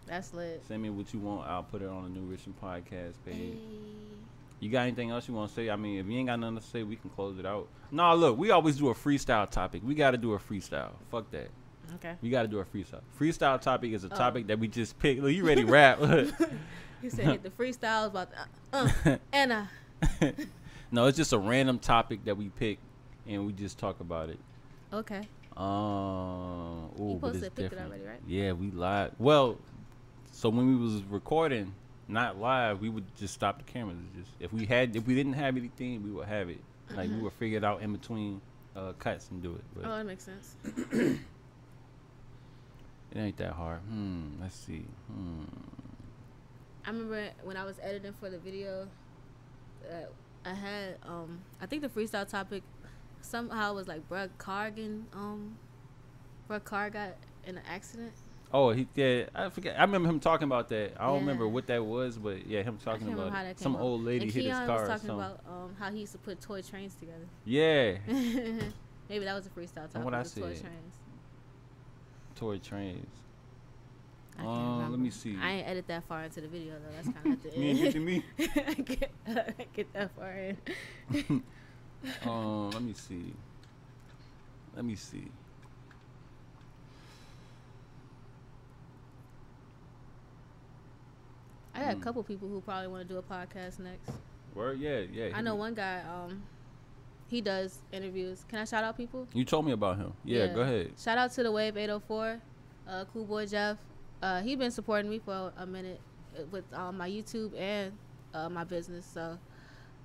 That's lit. Send me what you want. I'll put it on the New Richmond podcast page. Hey. You got anything else you want to say? I mean, if you ain't got nothing to say, we can close it out. Nah, look, we always do a freestyle topic. We got to do a freestyle. Fuck that. Okay. We got to do a freestyle. Freestyle topic is a Oh. topic that we just pick. Look, you ready to rap? He said hit the freestyle about the, uh, uh, uh, no, it's just a random topic that we pick and we just talk about it. okay. Um, ooh, You posted a picture already, right? Yeah, we live. Well, so when we was recording, not live, we would just stop the cameras. Just if we had, if we didn't have anything, we would have it. Like we would figure it out in between uh, cuts and do it. But Oh, that makes sense. it ain't that hard. Hmm. Let's see. Hmm. I remember when I was editing for the video, uh, I had um I think the freestyle topic somehow was like Brad Cargan um Brett Carr got in an accident. Oh, he yeah, I forget. I remember him talking about that. I don't Yeah. remember what that was, but yeah, him talking about it. some came old lady and hit his Keon car. was talking about um how he used to put toy trains together. Yeah, Maybe that was a freestyle topic. What I the toy said. trains. toy trains. Um, let me see. I ain't edit that far into the video though. That's kind of at the Me and end. Gucci me. I get, get that far in. Um, let me see. Let me see. I got a Hmm. couple people who probably want to do a podcast next. Word, yeah, yeah. I know one guy. Um, he does interviews. Can I shout out people? You told me about him. Yeah, Yeah. go ahead. Shout out to the Wave 804, uh, Cool Boy Jeff. Uh, he been supporting me for a minute uh, with um, my YouTube and uh, my business. So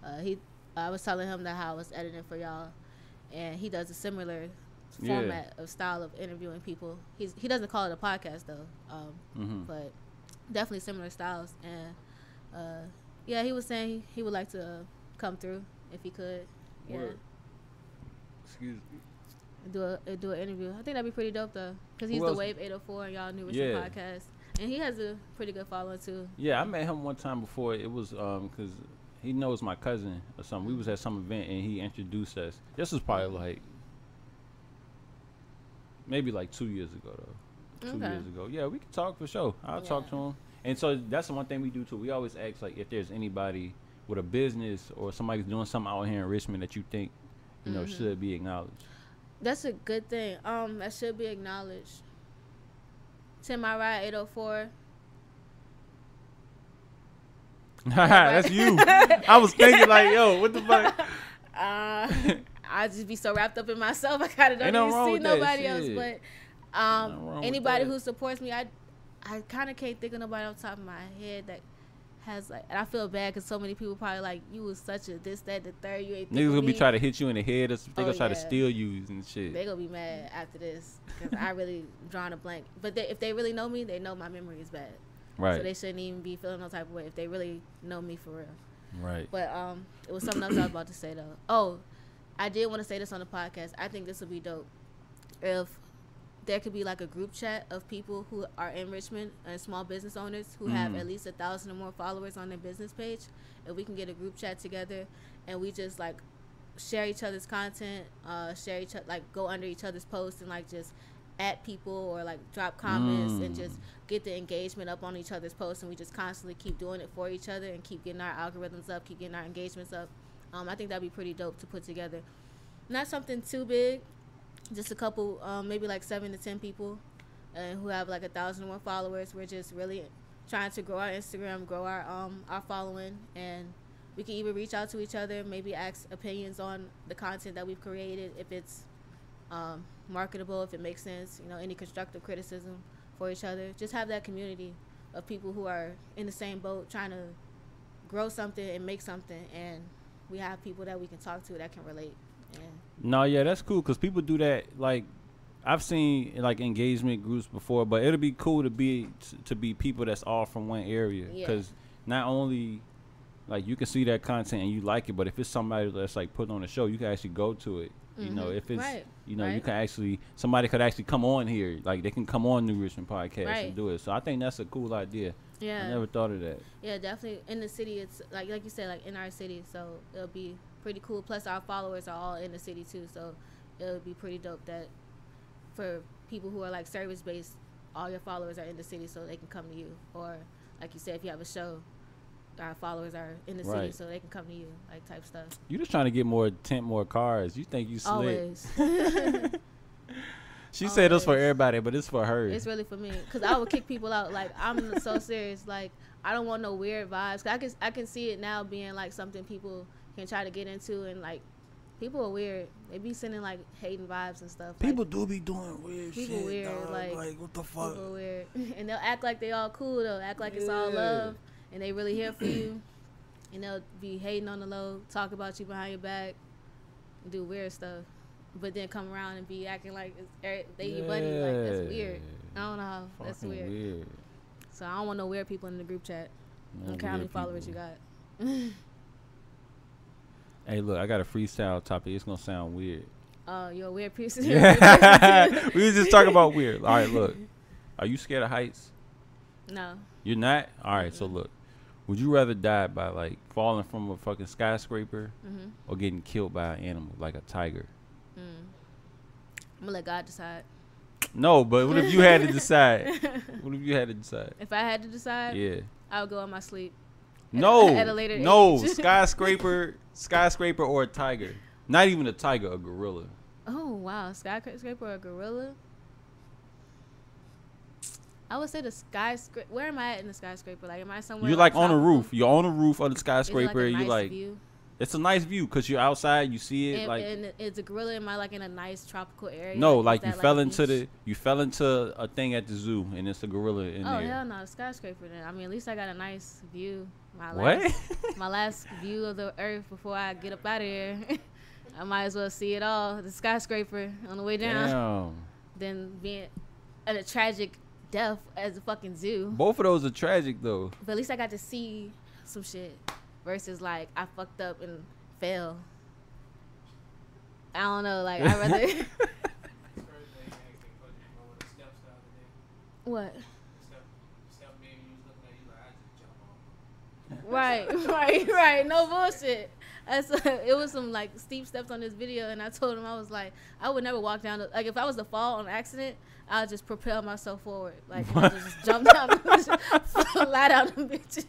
uh, he, I was telling him that how I was editing for y'all, and he does a similar Yeah. format of style of interviewing people. He's he doesn't call it a podcast though, um, Mm-hmm. but definitely similar styles. And uh, yeah, he was saying he, he would like to uh, come through if he could. Yeah. Word. Excuse me. do a do an interview. I think that'd be pretty dope though, because Who he's the else? Wave 804 and y'all New Richmond Yeah. podcast, and he has a pretty good following too. Yeah, I met him one time before. It was um because he knows my cousin or something. We was at some event and he introduced us. This was probably like maybe like two years ago though. Two Okay. years ago. Yeah, we can talk for sure. I'll talk to him. And so that's the one thing we do too. We always ask like if there's anybody with a business or somebody's doing something out here in Richmond that you think you know Mhm. should be acknowledged. That's a good thing. Um, that should be acknowledged. Tint My Ride 804. That's you. I was thinking like, yo, what the fuck? Uh, I just be so wrapped up in myself. I kind of don't Ain't even see nobody else. But um, anybody who supports me, I I kind of can't think of nobody off the top of my head that has like. And I feel bad because so many people probably like you was such a this that the third. You ain't Niggas gonna be me." trying to hit you in the head or. They Oh, gonna try to steal you and shit. They gonna be mad after this because I really drawn a blank. But they, if they really know me, they know my memory is bad. right. So they shouldn't even be feeling no type of way if they really know me for real. right. But um, it was something else I was about to say though. Oh, I did want to say this on the podcast. I think this would be dope if there could be like a group chat of people who are in Richmond and small business owners who have Mm. at least a thousand or more followers on their business page, and we can get a group chat together and we just like share each other's content, uh, share each other like go under each other's posts and like just at people or like drop comments and Mm. just get the engagement up on each other's posts and we just constantly keep doing it for each other and keep getting our algorithms up, keep getting our engagements up. Um, I think that'd be pretty dope to put together. Not something too big, just a couple, um, maybe like seven to ten people, uh, who have like a thousand or more followers. We're just really trying to grow our Instagram, grow our um our following, and we can even reach out to each other, maybe ask opinions on the content that we've created, if it's um, marketable, if it makes sense, you know, any constructive criticism for each other. Just have that community of people who are in the same boat, trying to grow something and make something, and we have people that we can talk to that can relate. No, yeah, that's cool because people do that. Like, I've seen like engagement groups before, but it'll be cool to be to be people that's all from one area Yeah. because not only like you can see that content and you like it, but if it's somebody that's like put on a show, you can actually go to it. You know, Mhm. if it's Right, you know, you can actually somebody could actually come on here, like they can come on New Richmond podcast Right. and do it. So I think that's a cool idea. yeah, I never thought of that. Yeah, definitely. In the city, it's like like you said, like in our city, so it'll be pretty cool. Plus, our followers are all in the city too, so it would be pretty dope that for people who are like service based, all your followers are in the city, so they can come to you. Or like you said, if you have a show, our followers are in the city, so they can come to you, like type stuff. You just trying to get more tent, more cars. You think you slick? Always. She said it's for everybody, but it's for her. It's really for me because I would kick people out. Like I'm so serious. Like I don't want no weird vibes. 'Cause I can I can see it now being like something people can try to get into and like people are weird. They be sending like hating vibes and stuff. Like, People do be doing weird People shit. weird, dog. like, what the fuck? people weird, and they'll act like they all cool. They'll act like it's all love, and they really here for you. And they'll be hating on the low, talk about you behind your back, do weird stuff, but then come around and be acting like it's, er- they your buddy. Like that's weird. I don't know how. That's weird. weird. So I don't want no weird people in the group chat. I No don't how many followers you got. Hey, look, I got a freestyle topic. It's gonna sound weird. Oh, you're a weird person. Yeah. we was just talking about weird. All right, look. Are you scared of heights? no. You're not? All right, so Mm-mm. look. Would you rather die by like falling from a fucking skyscraper Mm-hmm. or getting killed by an animal like a tiger? Mm. I'm gonna let God decide. No, but what if you had to decide? What if you had to decide? if I had to decide, Yeah. I would go in my sleep. At a- No. at a later no, age. skyscraper, skyscraper or a tiger. Not even a tiger, a gorilla. Oh wow, skyscraper or a gorilla? I would say the skyscraper. Where am I at in the skyscraper? Like, am I somewhere? You're like on a roof. You're on the roof of the like, skyscraper. you nice like view? It's a nice view because you're outside. You see it And, like and is the gorilla am I like in a nice tropical area? no, like that, you fell a into beach? the you fell into a thing at the zoo and it's a gorilla in Oh there. hell no, skyscraper. Then I mean, at least I got a nice view. My What? Last, my last view of the earth before I get up out of here. I might as well see it all. The skyscraper on the way down. Damn. Than being at a tragic death as a fucking zoo. Both of those are tragic though. But at least I got to see some shit. Versus like I fucked up and fell. I don't know. Like I rather what. Right, right, right. No bullshit. That's it was some like steep steps on this video, and I told him I was like, I would never walk down. The, like if I was to fall on accident, I'll just propel myself forward, like I'll just jump down, the out fly down the bitches,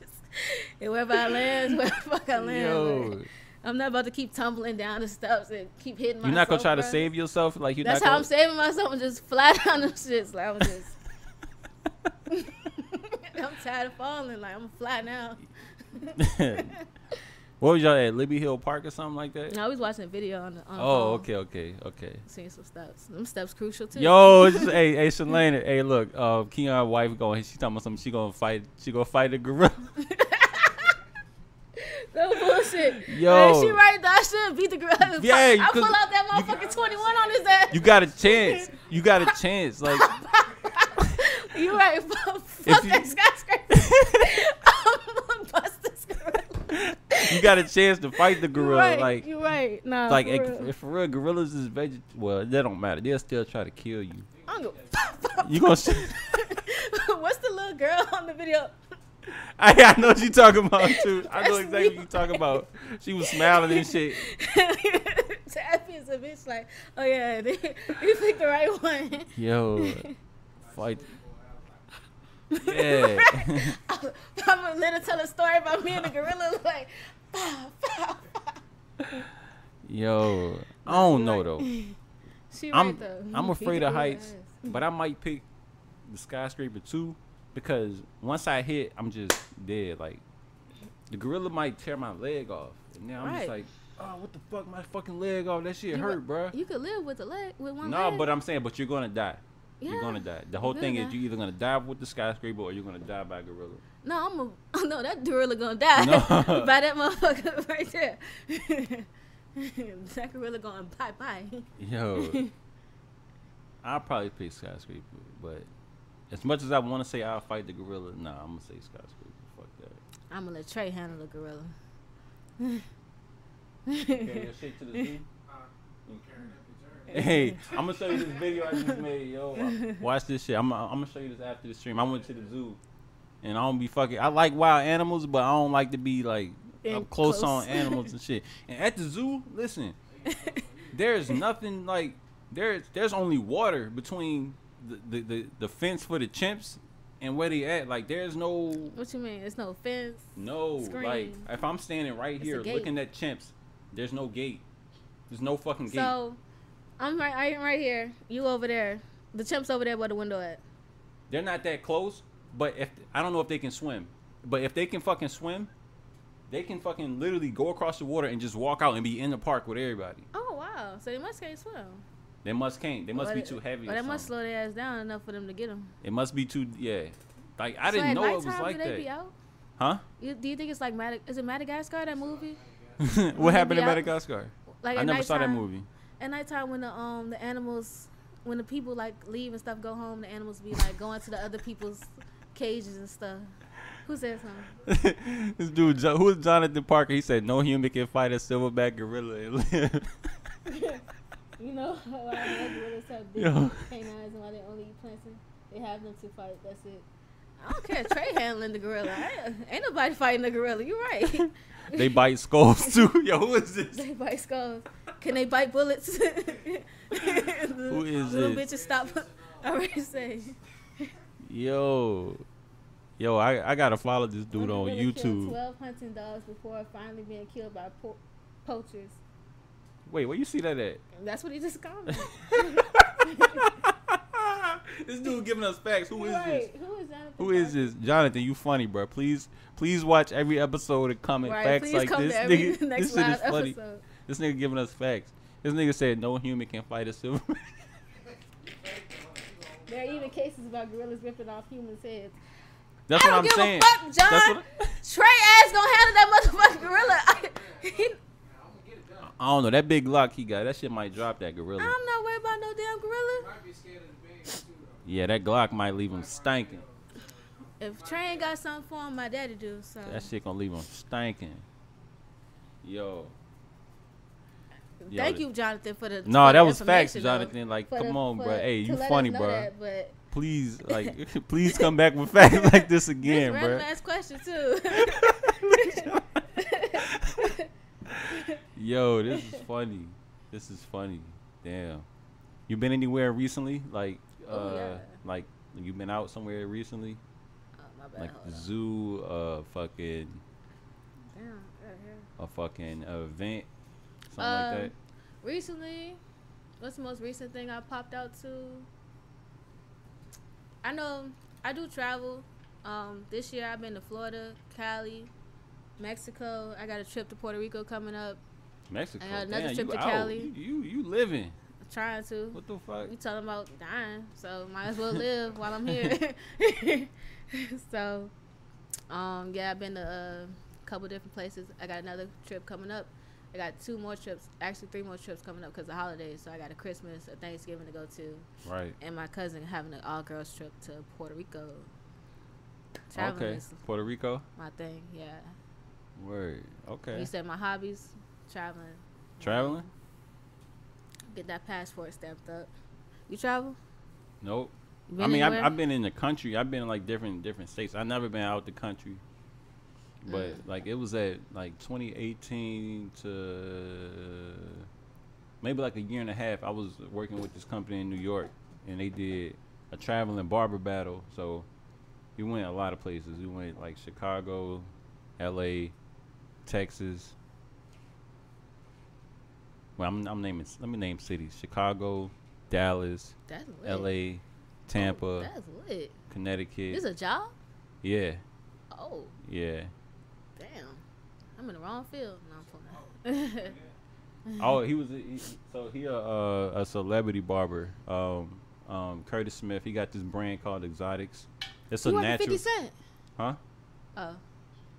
and wherever I land, wherever the fuck I land. Yo, like, I'm not about to keep tumbling down the steps and keep hitting myself. you're not gonna try to save yourself like you're That's how gonna. I'm saving myself I'm just fly down them shits. Like I'm just. I'm tired of falling. Like I'm fly now. what was y'all at Libby Hill Park or something like that? No, I was watching a video on the. On Oh, phone, okay, okay, okay. Seeing some steps. Them steps crucial too. Yo, it's just, hey, hey, Shalane, hey, look, uh, Keon's wife going, she talking about something. She gonna fight. She gonna fight a gorilla. No bullshit. Yo. Hey, she right though. I should beat the girl. Yeah, I pull out that you- 21 on his ass. You got a chance. You got a chance. Like, You right. Fuck If you- that skyscraper. I'm gonna bust this gorilla. you got a chance to fight the gorilla. Right. Like, you right. Nah. like for if, real. if for real, gorillas is veg. Well, that don't matter. They'll still try to kill you. I'm gonna. You gonna? What's the little girl on the video? I, I know what you talking about too. I know exactly what you talking about. She was smiling and shit. Taffy is a bitch. Like, oh yeah, you picked the right one. Yo, fight. Yeah. I'm gonna let her tell a story about me and the gorilla. Like, pow, pow, pow. Yo, I don't know though. She right I'm though. I'm afraid of heights, but I might pick the skyscraper too because once I hit, I'm just dead. Like the gorilla might tear my leg off, and now I'm just like, oh, what the fuck, my fucking leg off? That shit You hurt, bruh. You could live with the leg with one No, leg. but I'm saying, but you're gonna die. yeah. You're gonna die. The whole thing gonna is you're either gonna die with the skyscraper or you're gonna die by a gorilla. No, I'm a. Oh, no, that gorilla gonna die. No. By that motherfucker right there. that gorilla going bye bye. Yo, I'll probably pick skyscraper, but as much as I want to say I'll fight the gorilla, nah, I'm gonna say skyscraper. Fuck that. I'm gonna let Trey handle the gorilla. Okay, shit to the zoo. Hey, I'm gonna show you this video I just made, yo. Watch this shit. I'm, I'm gonna show you this after the stream. I went to the zoo, and I don't be fucking. I like wild animals, but I don't like to be like In up close, close. on animals and shit. And at the zoo, listen, there's nothing like there's there's only water between the, the, the, fence for the chimps and where they at. Like there's no what you mean? It's no fence. no like Screen. if I'm standing right It's here looking at chimps, there's no gate. There's no fucking gate. So, I'm right. I'm right here. You over there. The chimp's over there where the window at. They're not that close, but if I don't know if they can swim, but if they can fucking swim, they can fucking literally go across the water and just walk out and be in the park with everybody. Oh wow! So they must can't swim. They must can't. They must Or be too heavy. Or they must slow their ass down enough for them to get them. It must be too. Yeah, like I so didn't know it was nighttime, like do they Be that. out? Huh? You, do you think it's like Madag- Is it Madagascar that movie? what happened in? Madagascar? Like I never saw that movie. At nighttime, when the um the animals, when the people like leave and stuff, go home, the animals be like going to the other people's cages and stuff. Who said something? this dude, Jo- who is Jonathan Parker? He said no human can fight a silverback gorilla and live. You know why the gorillas have big Yo. canines and why they only eat plankton? They have them to fight. That's it. I don't care. Trey handling the gorilla. I, ain't nobody fighting the gorilla. You're right. they bite skulls too. Yo, who is this? They bite skulls. Can they bite bullets? Who is Little this? bitches stop. I already say. Yo, yo, I, I gotta follow this dude on One gorilla YouTube. Twelve hunting dogs before finally being killed by po- poachers. Wait, where you see that at? That's what he just commented. this dude giving us facts. Who is this? Who is Jonathan? Who is this? Jonathan, you funny, bro. Please, please watch every episode and comment Right. facts Please like this. nigga, this shit is funny. episode. This nigga giving us facts. This nigga said no human can fight a silver. There are even cases about gorillas ripping off humans' heads. That's I what don't I'm give saying. a fuck, John. That's what Trey ass gonna handle that motherfucking gorilla. he, I don't know. That big lock he got, that shit might drop that gorilla. I'm not worried about no damn gorilla. Yeah, that Glock might leave him stinking. If Trey ain't got something for him, my daddy do. So That shit gonna leave him stinking. Yo. Yo, thank you, Jonathan, for the. No, for that the was facts, though. Jonathan. Like, For come the- on, for- bro. Hey, to you let us funny, know bro. that, but Please, like, please come back with facts like this again, this bro. random ass question too. Yo, this is funny. This is funny. Damn. You been anywhere recently? Like, uh, Oh, yeah. like you been out somewhere recently? oh, my bad. Like hold the on. zoo, uh, fucking, Damn, right here. a fucking event, something Um, like that. Recently, what's the most recent thing I popped out to? I know I do travel. Um, this year I've been to Florida, Cali, Mexico. I got a trip to Puerto Rico coming up. Mexico. I got another Damn, trip to out. Cali. You, you you living? I'm trying to. What the fuck? You talking about dying, so might as well live while I'm here. so, um, yeah, I've been to a couple different places. I got another trip coming up. I got two more trips, actually three more trips coming up because of holidays. So I got a Christmas, a Thanksgiving to go to, Right. and my cousin having an all girls trip to Puerto Rico. Traveling Okay. Puerto Rico. my thing. Yeah. Word. Okay. You said my hobbies, traveling. Traveling? Get that passport stamped up. You travel? Nope. I mean, I've. I've been in the country. I've been in like different different states. I've never been out the country. But Mm. like it was at like 2018 to maybe like a year and a half. I was working with this company in New York, and they did a traveling barber battle. So we went a lot of places. We went like Chicago, L.A., Texas. Well, I'm, I'm naming. Let me name cities: Chicago, Dallas. L.A., Tampa, Oh, that's lit. Connecticut. This a job? yeah, Oh, yeah. damn. I'm in the wrong field. No, I'm playing. Oh, he was a, he, so he a, uh, a celebrity barber. Um, um, Curtis Smith. He got this brand called Exotics. It's a natural, 50 Cent? huh? Oh,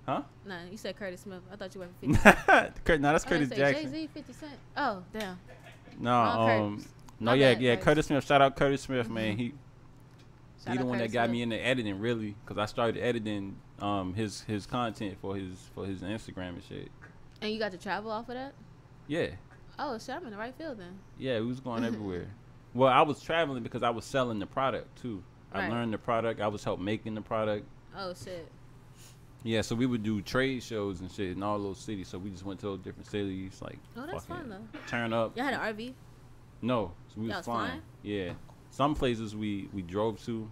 Huh? no, you said Curtis Smith. I thought you were for 50 Cent. No, that's Oh, Curtis Jay Z, 50 Cent. Oh, damn. No, Wrong um, Curtis. no, My yeah, bad, yeah, Curtis. Curtis Smith. Shout out Curtis Smith, man. Mhm. He Shout he the one that got Smith. me into editing, really, because I started editing um his his content for his for his Instagram and shit. And you got to travel off of that? Yeah, Oh, shit, I'm in the right field then. yeah, we was going everywhere. Well, I was traveling because I was selling the product too. Right. I learned the product. I was help making the product. Oh, shit. Yeah, so we would do trade shows and shit in all those cities. So we just went to those different cities, like Oh, that's fun, though. turn up. Y'all had an RV? No, so we was was flying. flying? Yeah, some places we we drove to,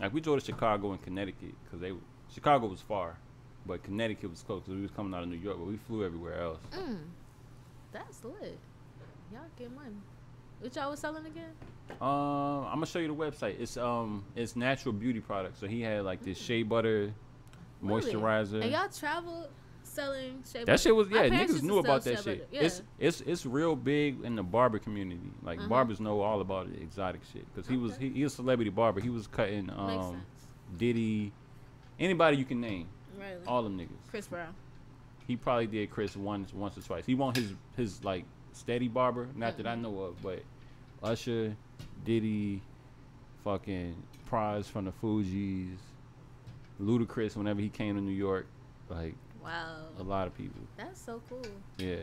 like we drove to Chicago and Connecticut because they Chicago was far, but Connecticut was close because we was coming out of New York, but we flew everywhere else. Mm. That's lit. Y'all get money. What y'all was selling again? Um, I'm gonna show you the website. It's um it's natural beauty products. So he had like this shea butter? Moisturizer. And y'all travel selling shea? That shit was yeah. Niggas knew about that shit. Yeah. It's it's it's real big in the barber community. Like Mhm. barbers know all about the exotic shit because he was Okay. he, he was a celebrity barber. He was cutting um. Diddy, anybody you can name, Right. all them niggas. Chris Brown. He probably did Chris once once or twice. He want his his like steady barber, not that I Mhm. know of, but Usher, Diddy, fucking Pras from the Fugees. Ludacris whenever he came to New York. Like Wow. a lot of people. That's so cool. Yeah.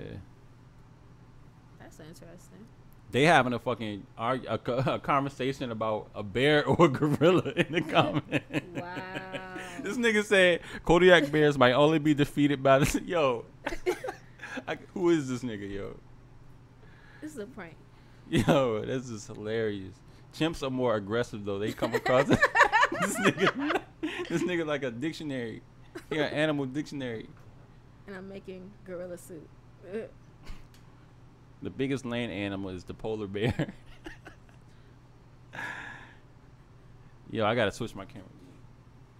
That's interesting. They having a fucking a, a conversation about a bear or a gorilla in the comment. Wow. this nigga said Kodiak bears might only be defeated by this. yo. I, who is this nigga, yo? This is a prank. Yo, this is hilarious. Chimps are more aggressive though. They come across this nigga. This nigga like a dictionary. He an animal dictionary. And I'm making gorilla soup. The biggest land animal is the polar bear. Yo, I gotta switch my camera.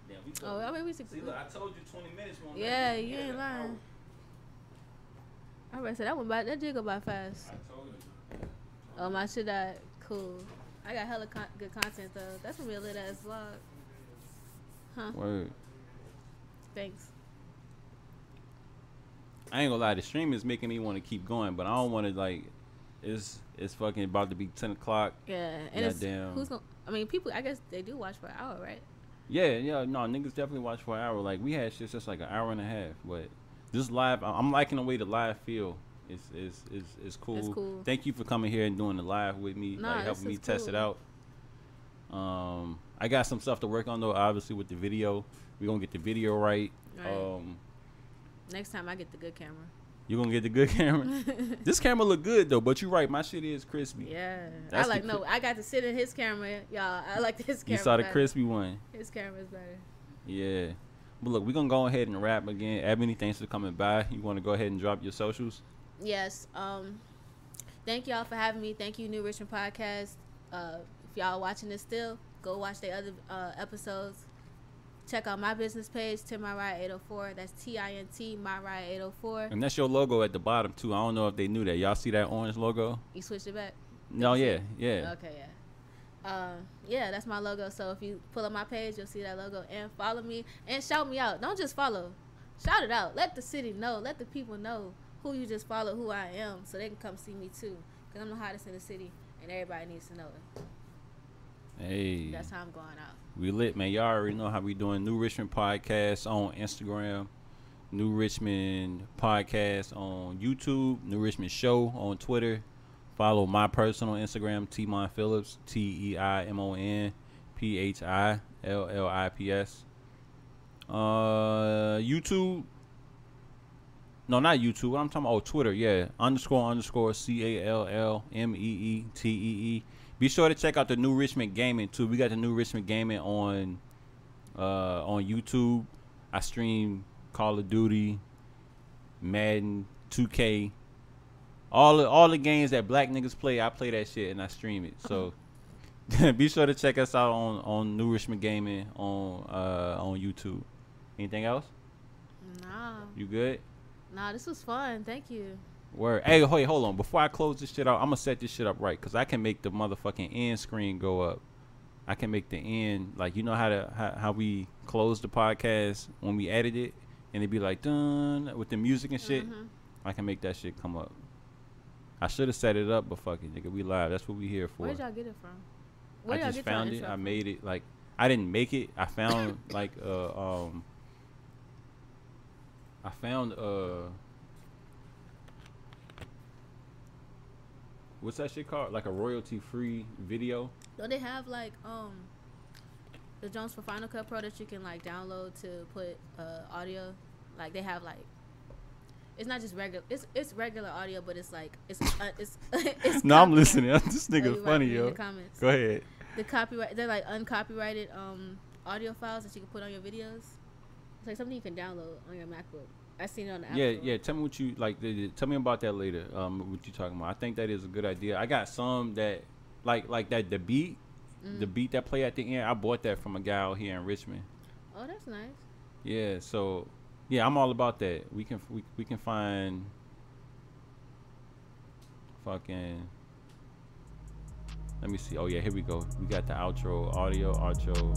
Damn, we Oh, I mean, we should. See, look, I told you 20 minutes. won't Yeah, last. you ain't oh, lying. I already said that went by. That did go by fast. I told you. Oh my shit, that cool. I got hella con- good content though. That's gonna be a lit ass vlog. Huh? Word. Thanks. I ain't gonna lie, the stream is making me want to keep going, but I don't want to like. It's it's fucking about to be 10 o'clock. Yeah, and it's, Goddamn. who's gonna? I mean, people. I guess they do watch for an hour, right? Yeah, yeah, no, niggas definitely watch for an hour. Like we had shit just like an hour and a half, but this live, I'm liking the way the live feel. It's is is is cool. It's cool. Thank you for coming here and doing the live with me, Nah, like helping me is test it out. Um, I got some stuff to work on though. Obviously with the video, we gonna get the video right. Right. Um, Next time I get the good camera. you gonna get the good camera. this camera look good though, but you're right, my shit is crispy. yeah, That's I like. No, I got to sit in his camera, y'all. I like his camera. You saw the better. crispy one. His camera is better. Yeah. But look, we're gonna go ahead and wrap again. Ebony, thanks for coming by. You wanna go ahead and drop your socials? Yes. Um, thank y'all for having me. Thank you, New Richmond Podcast. Uh, if y'all watching this still, go watch the other uh, episodes. Check out my business page, Tint My Ride 804. That's T I N T My Ride 804. And that's your logo at the bottom too. I don't know if they knew that. Y'all see that orange logo? You switched it back. No, yeah, yeah. Okay, yeah. Um, yeah, that's my logo. So if you pull up my page, you'll see that logo and follow me and shout me out. Don't just follow, shout it out. Let the city know. Let the people know who you just follow, who I am, so they can come see me too. Cause I'm the hottest in the city, and everybody needs to know it. Hey, That's how I'm going out. we lit, man. Y'all already know how we doing. New Richmond podcast on Instagram, New Richmond podcast on YouTube, New Richmond show on Twitter. Follow my personal Instagram, Teimon Phillips, T E I M O N P H I L L I P S. Uh, YouTube. No, not YouTube. I'm talking about oh, Twitter. Yeah, underscore underscore C A L L M E E T E E. Be sure to check out the New Richmond Gaming too. We got the New Richmond Gaming on uh, on YouTube. I stream Call of Duty, Madden, 2K, all the, all the games that black niggas play. I play that shit and I stream it. So be sure to check us out on on New Richmond Gaming on uh, on YouTube. Anything else? Nah, You good? nah, this was fun. Thank you. Word. Hey, wait, hold on. Before I close this shit out, I'm gonna set this shit up right because I can make the motherfucking end screen go up. I can make the end like you know how to how, how we close the podcast when we edit it and it be like done with the music and shit. Mhm. I can make that shit come up. I should have set it up, but fuck it, nigga. We live. That's what we here for. Where did y'all get it from? I Where y'all just found it. I made it. Like I didn't make it. I found like uh um. I found uh. What's that shit called? Like a royalty free video. Don't they have like um the Jones for Final Cut Pro that you can like download to put uh audio? Like they have like it's not just regular. It's it's regular audio, but it's like it's uh, it's it's. No, I'm listening. this nigga funny, yo. Go ahead. The copyright. They're like uncopyrighted um audio files that you can put on your videos. It's like something you can download on your MacBook. I seen it on the Yeah, yeah. Tell me what you like. the- the- Tell me about that later. Um, what you talking about? I think that is a good idea. I got some that, like, like that. The beat, the Mm. beat that play at the end. I bought that from a guy out here in Richmond. Oh, that's nice. Yeah. So, yeah, I'm all about that. We can we we can find. Fucking. Let me see. Oh yeah, here we go. We got the outro audio, outro,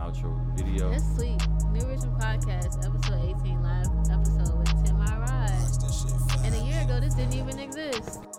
outro video. That's sweet. New Richmond Podcast, episode 18, live episode with Tint My Ride. And a year ago, this didn't even exist.